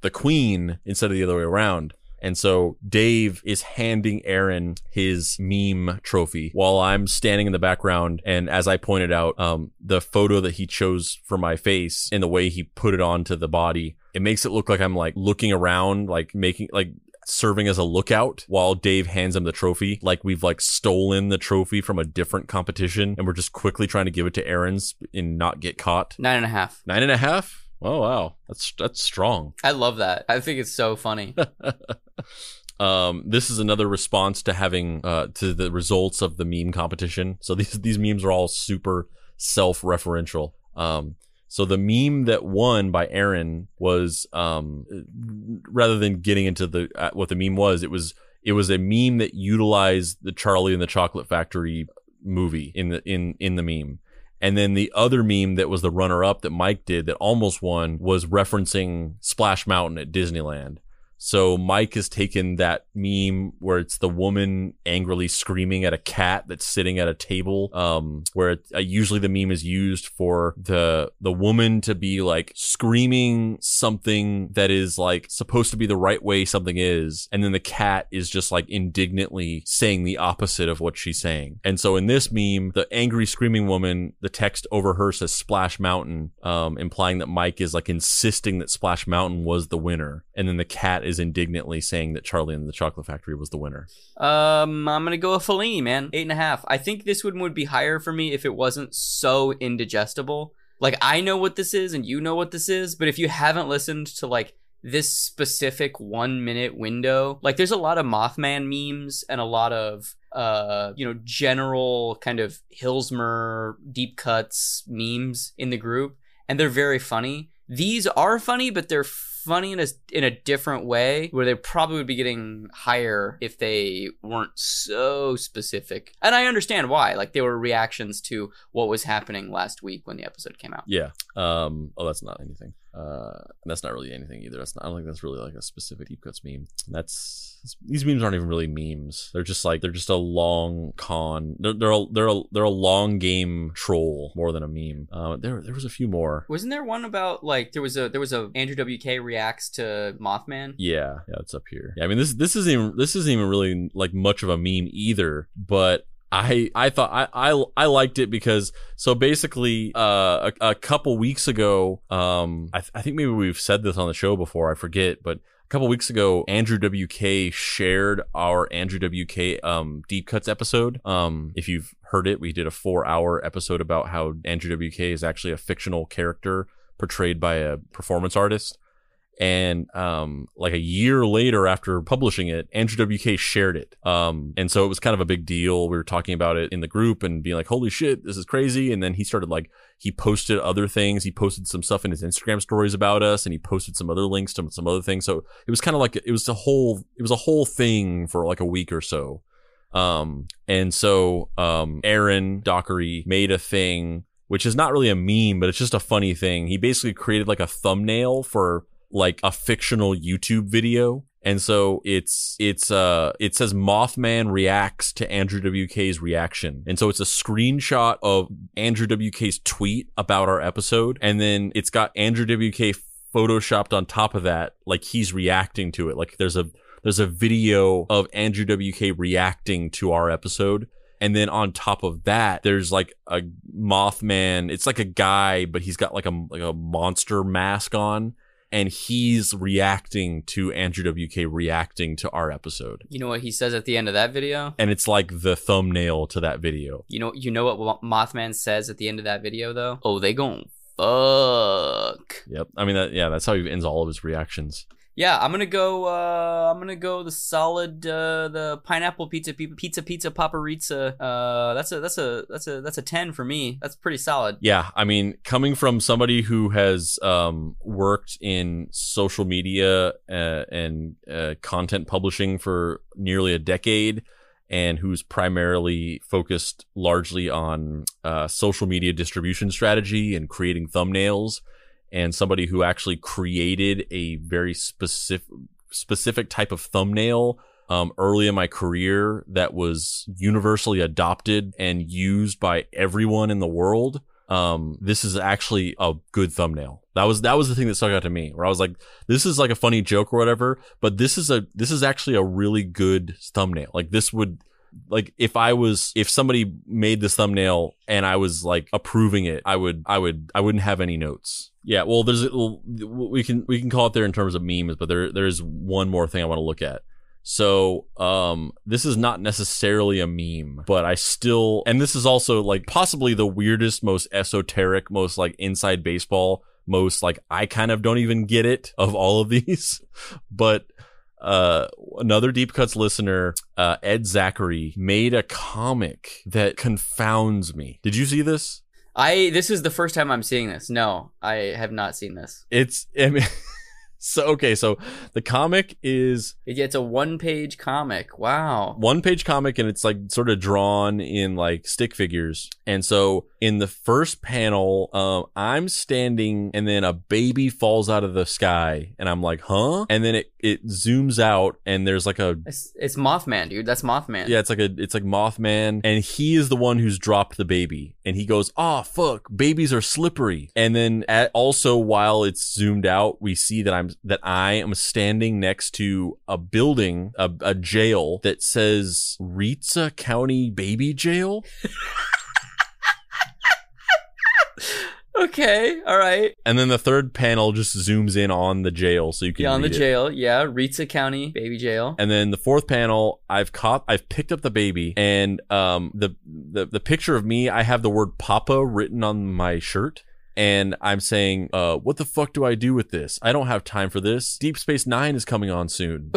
the queen instead of the other way around. And so Dave is handing Aaron his meme trophy while I'm standing in the background. And as I pointed out, um, the photo that he chose for my face and the way he put it onto the body, it makes it look like I'm like looking around, like making like serving as a lookout while Dave hands him the trophy. Like we've like stolen the trophy from a different competition and we're just quickly trying to give it to Aaron's and not get caught. Nine and a half. Nine and a half? Oh wow. That's that's strong. I love that. I think it's so funny. Um, this is another response to having uh, to the results of the meme competition. So these these memes are all super self-referential. Um, so the meme that won by Aaron was um, rather than getting into the uh, what the meme was, it was it was a meme that utilized the Charlie and the Chocolate Factory movie in the in in the meme. And then the other meme that was the runner up that Mike did that almost won was referencing Splash Mountain at Disneyland. So Mike has taken that meme where it's the woman angrily screaming at a cat that's sitting at a table. Um, where it, uh, usually the meme is used for the the woman to be like screaming something that is like supposed to be the right way something is, and then the cat is just like indignantly saying the opposite of what she's saying. And so in this meme, the angry screaming woman, the text over her says Splash Mountain, um, implying that Mike is like insisting that Splash Mountain was the winner, and then the cat is indignantly saying that Charlie and the Chocolate Factory was the winner. Um, I'm gonna go with Fellini, man. Eight and a half. I think this one would be higher for me if it wasn't so indigestible. Like I know what this is and you know what this is, but if you haven't listened to like this specific one minute window, like there's a lot of Mothman memes and a lot of uh, you know, general kind of Hillsmer deep cuts memes in the group, and they're very funny. These are funny, but they're funny in a in a different way where they probably would be getting higher if they weren't so specific. And I understand why. Like they were reactions to what was happening last week when the episode came out. Yeah. Um. Oh, that's not anything. Uh, that's not really anything either. That's not. I don't think that's really like a specific deep cuts meme. That's these memes aren't even really memes. They're just like they're just a long con. They're they're a, they're a, they're a long game troll more than a meme. Uh, there there was a few more. Wasn't there one about like there was a there was a Andrew WK reacts to Mothman? Yeah, yeah, it's up here. Yeah, I mean this this isn't even this isn't even really like much of a meme either, but I I thought I I, I liked it because so basically uh a, a couple weeks ago um I, th- I think maybe we've said this on the show before I forget but a couple weeks ago Andrew WK shared our Andrew WK um deep cuts episode. Um if you've heard it we did a 4 hour episode about how Andrew WK is actually a fictional character portrayed by a performance artist and um like a year later after publishing it andrew wk shared it. Um and so it was kind of a big deal. We were talking about it in the group and being like holy shit this is crazy. And then he started like he posted other things. He posted some stuff in his instagram stories about us and he posted some other links to some other things. So it was kind of like it was a whole it was a whole thing for like a week or so. Um and so um aaron dockery made a thing which is not really a meme but it's just a funny thing. He basically created like a thumbnail for like a fictional YouTube video. And so it's it's uh it says Mothman reacts to Andrew WK's reaction. And so it's a screenshot of Andrew WK's tweet about our episode and then it's got Andrew WK photoshopped on top of that like he's reacting to it. Like there's a there's a video of Andrew WK reacting to our episode And then on top of that, there's like a Mothman. It's like a guy, but he's got like a like a monster mask on, and he's reacting to Andrew WK reacting to our episode. You know what he says at the end of that video? And it's like the thumbnail to that video. You know, you know what Mothman says at the end of that video though? Oh, they gon' fuck. Yep. I mean, that, yeah, that's how he ends all of his reactions. Yeah, I'm gonna go. Uh, I'm gonna go the solid, uh, the pineapple pizza, pizza, pizza, paparizza. Uh, that's a that's a that's a that's a ten for me. That's pretty solid. Yeah, I mean, coming from somebody who has um, worked in social media uh, and uh, content publishing for nearly a decade, and who's primarily focused largely on uh, social media distribution strategy and creating thumbnails and somebody who actually created a very specific specific type of thumbnail um, early in my career that was universally adopted and used by everyone in the world. Um, this is actually a good thumbnail. That was that was the thing that stuck out to me, where I was like, this is like a funny joke or whatever, but this is a this is actually a really good thumbnail. Like this would like if I was if somebody made this thumbnail and I was like approving it, I would I would I wouldn't have any notes. Yeah, well, there's we can we can call it there in terms of memes, but there there's one more thing I want to look at. So, um, this is not necessarily a meme, but I still, and this is also like possibly the weirdest, most esoteric, most like inside baseball, most like I kind of don't even get it of all of these, but uh, another deep cuts listener, uh, Ed Zachary, made a comic that confounds me. Did you see this? I this is the first time I'm seeing this. No, I have not seen this. It's I mean, so okay, so the comic is it's a one page comic. Wow. One page comic and it's like sort of drawn in like stick figures. And so in the first panel, um, I'm standing and then a baby falls out of the sky and I'm like, huh? And then it, it zooms out and there's like a it's, it's Mothman, dude. That's Mothman. Yeah, it's like a it's like Mothman and he is the one who's dropped the baby and he goes, "Oh fuck, babies are slippery." And then at, also while it's zoomed out, we see that I'm that I am standing next to a building, a, a jail that says Ritza County Baby Jail. okay, all right. And then the third panel just zooms in on the jail so you can yeah, on the it. jail. Yeah, Ritza County baby jail. And then the fourth panel, I've caught, I've picked up the baby, and um, the the the picture of me, I have the word Papa written on my shirt. And I'm saying, uh, what the fuck do I do with this? I don't have time for this. Deep Space Nine is coming on soon.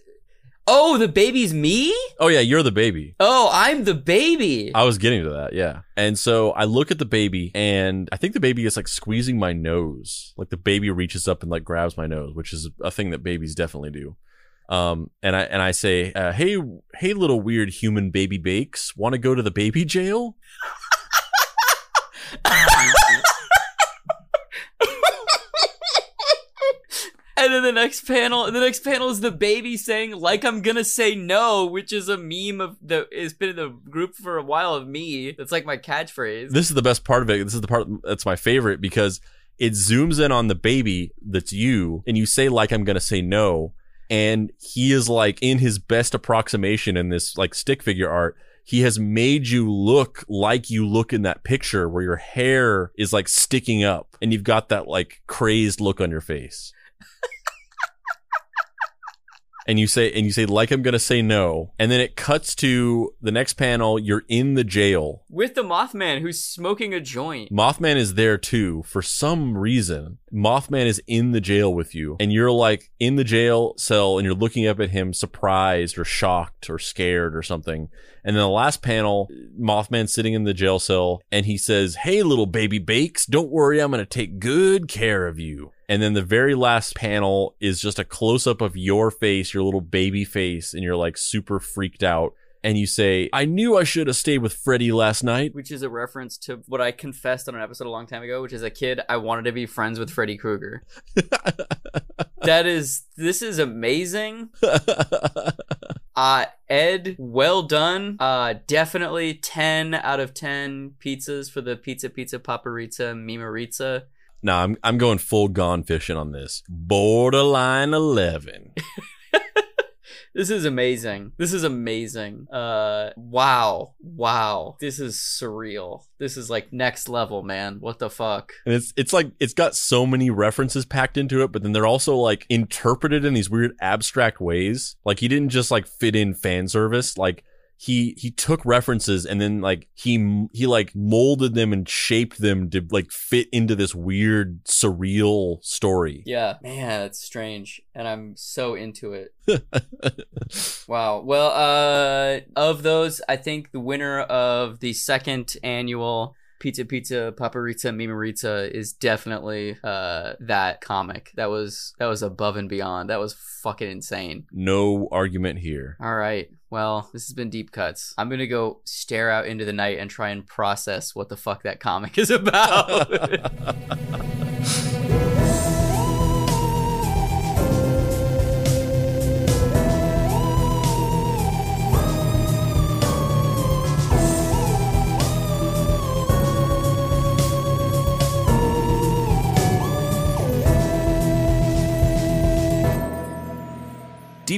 oh, the baby's me? oh yeah, you're the baby. Oh, I'm the baby. I was getting to that, yeah. And so I look at the baby, and I think the baby is like squeezing my nose. Like the baby reaches up and like grabs my nose, which is a thing that babies definitely do. Um, and I and I say, uh, hey, hey, little weird human baby bakes, want to go to the baby jail? And then the next panel, the next panel is the baby saying, "Like I'm gonna say no," which is a meme of the. It's been in the group for a while of me. That's like my catchphrase. This is the best part of it. This is the part that's my favorite because it zooms in on the baby that's you, and you say like I'm gonna say no, and he is like in his best approximation in this like stick figure art. He has made you look like you look in that picture where your hair is like sticking up and you've got that like crazed look on your face. And you say and you say like I'm gonna say no, and then it cuts to the next panel. You're in the jail. with the Mothman who's smoking a joint. Mothman is there too for some reason. Mothman is in the jail with you, and you're like in the jail cell, and you're looking up at him, surprised or shocked or scared or something. And then the last panel, Mothman sitting in the jail cell, and he says, "Hey, little baby bakes, don't worry, I'm gonna take good care of you." And then the very last panel is just a close up of your face, your little baby face, and you're like super freaked out. And you say, I knew I should have stayed with Freddy last night. Which is a reference to what I confessed on an episode a long time ago, which is a kid I wanted to be friends with Freddy Krueger. that is, this is amazing. Uh, Ed, well done. Uh, definitely 10 out of 10 pizzas for the Pizza Pizza Paparizza Mimaritza. nah, I'm, I'm going full gone fishing on this. Borderline 11. This is amazing. This is amazing. Uh wow. Wow. This is surreal. This is like next level, man. What the fuck? And it's it's like it's got so many references packed into it, but then they're also like interpreted in these weird abstract ways. Like he didn't just like fit in fan service. Like he he took references and then like he he like molded them and shaped them to like fit into this weird surreal story. Yeah. Man, it's strange. And I'm so into it. Wow. Well, uh, of those, I think the winner of the second annual Pizza Pizza Paparita Mimarita is definitely uh that comic. That was that was above and beyond. That was fucking insane. no argument here. All right. Well, this has been deep cuts. I'm gonna go stare out into the night and try and process what the fuck that comic is about.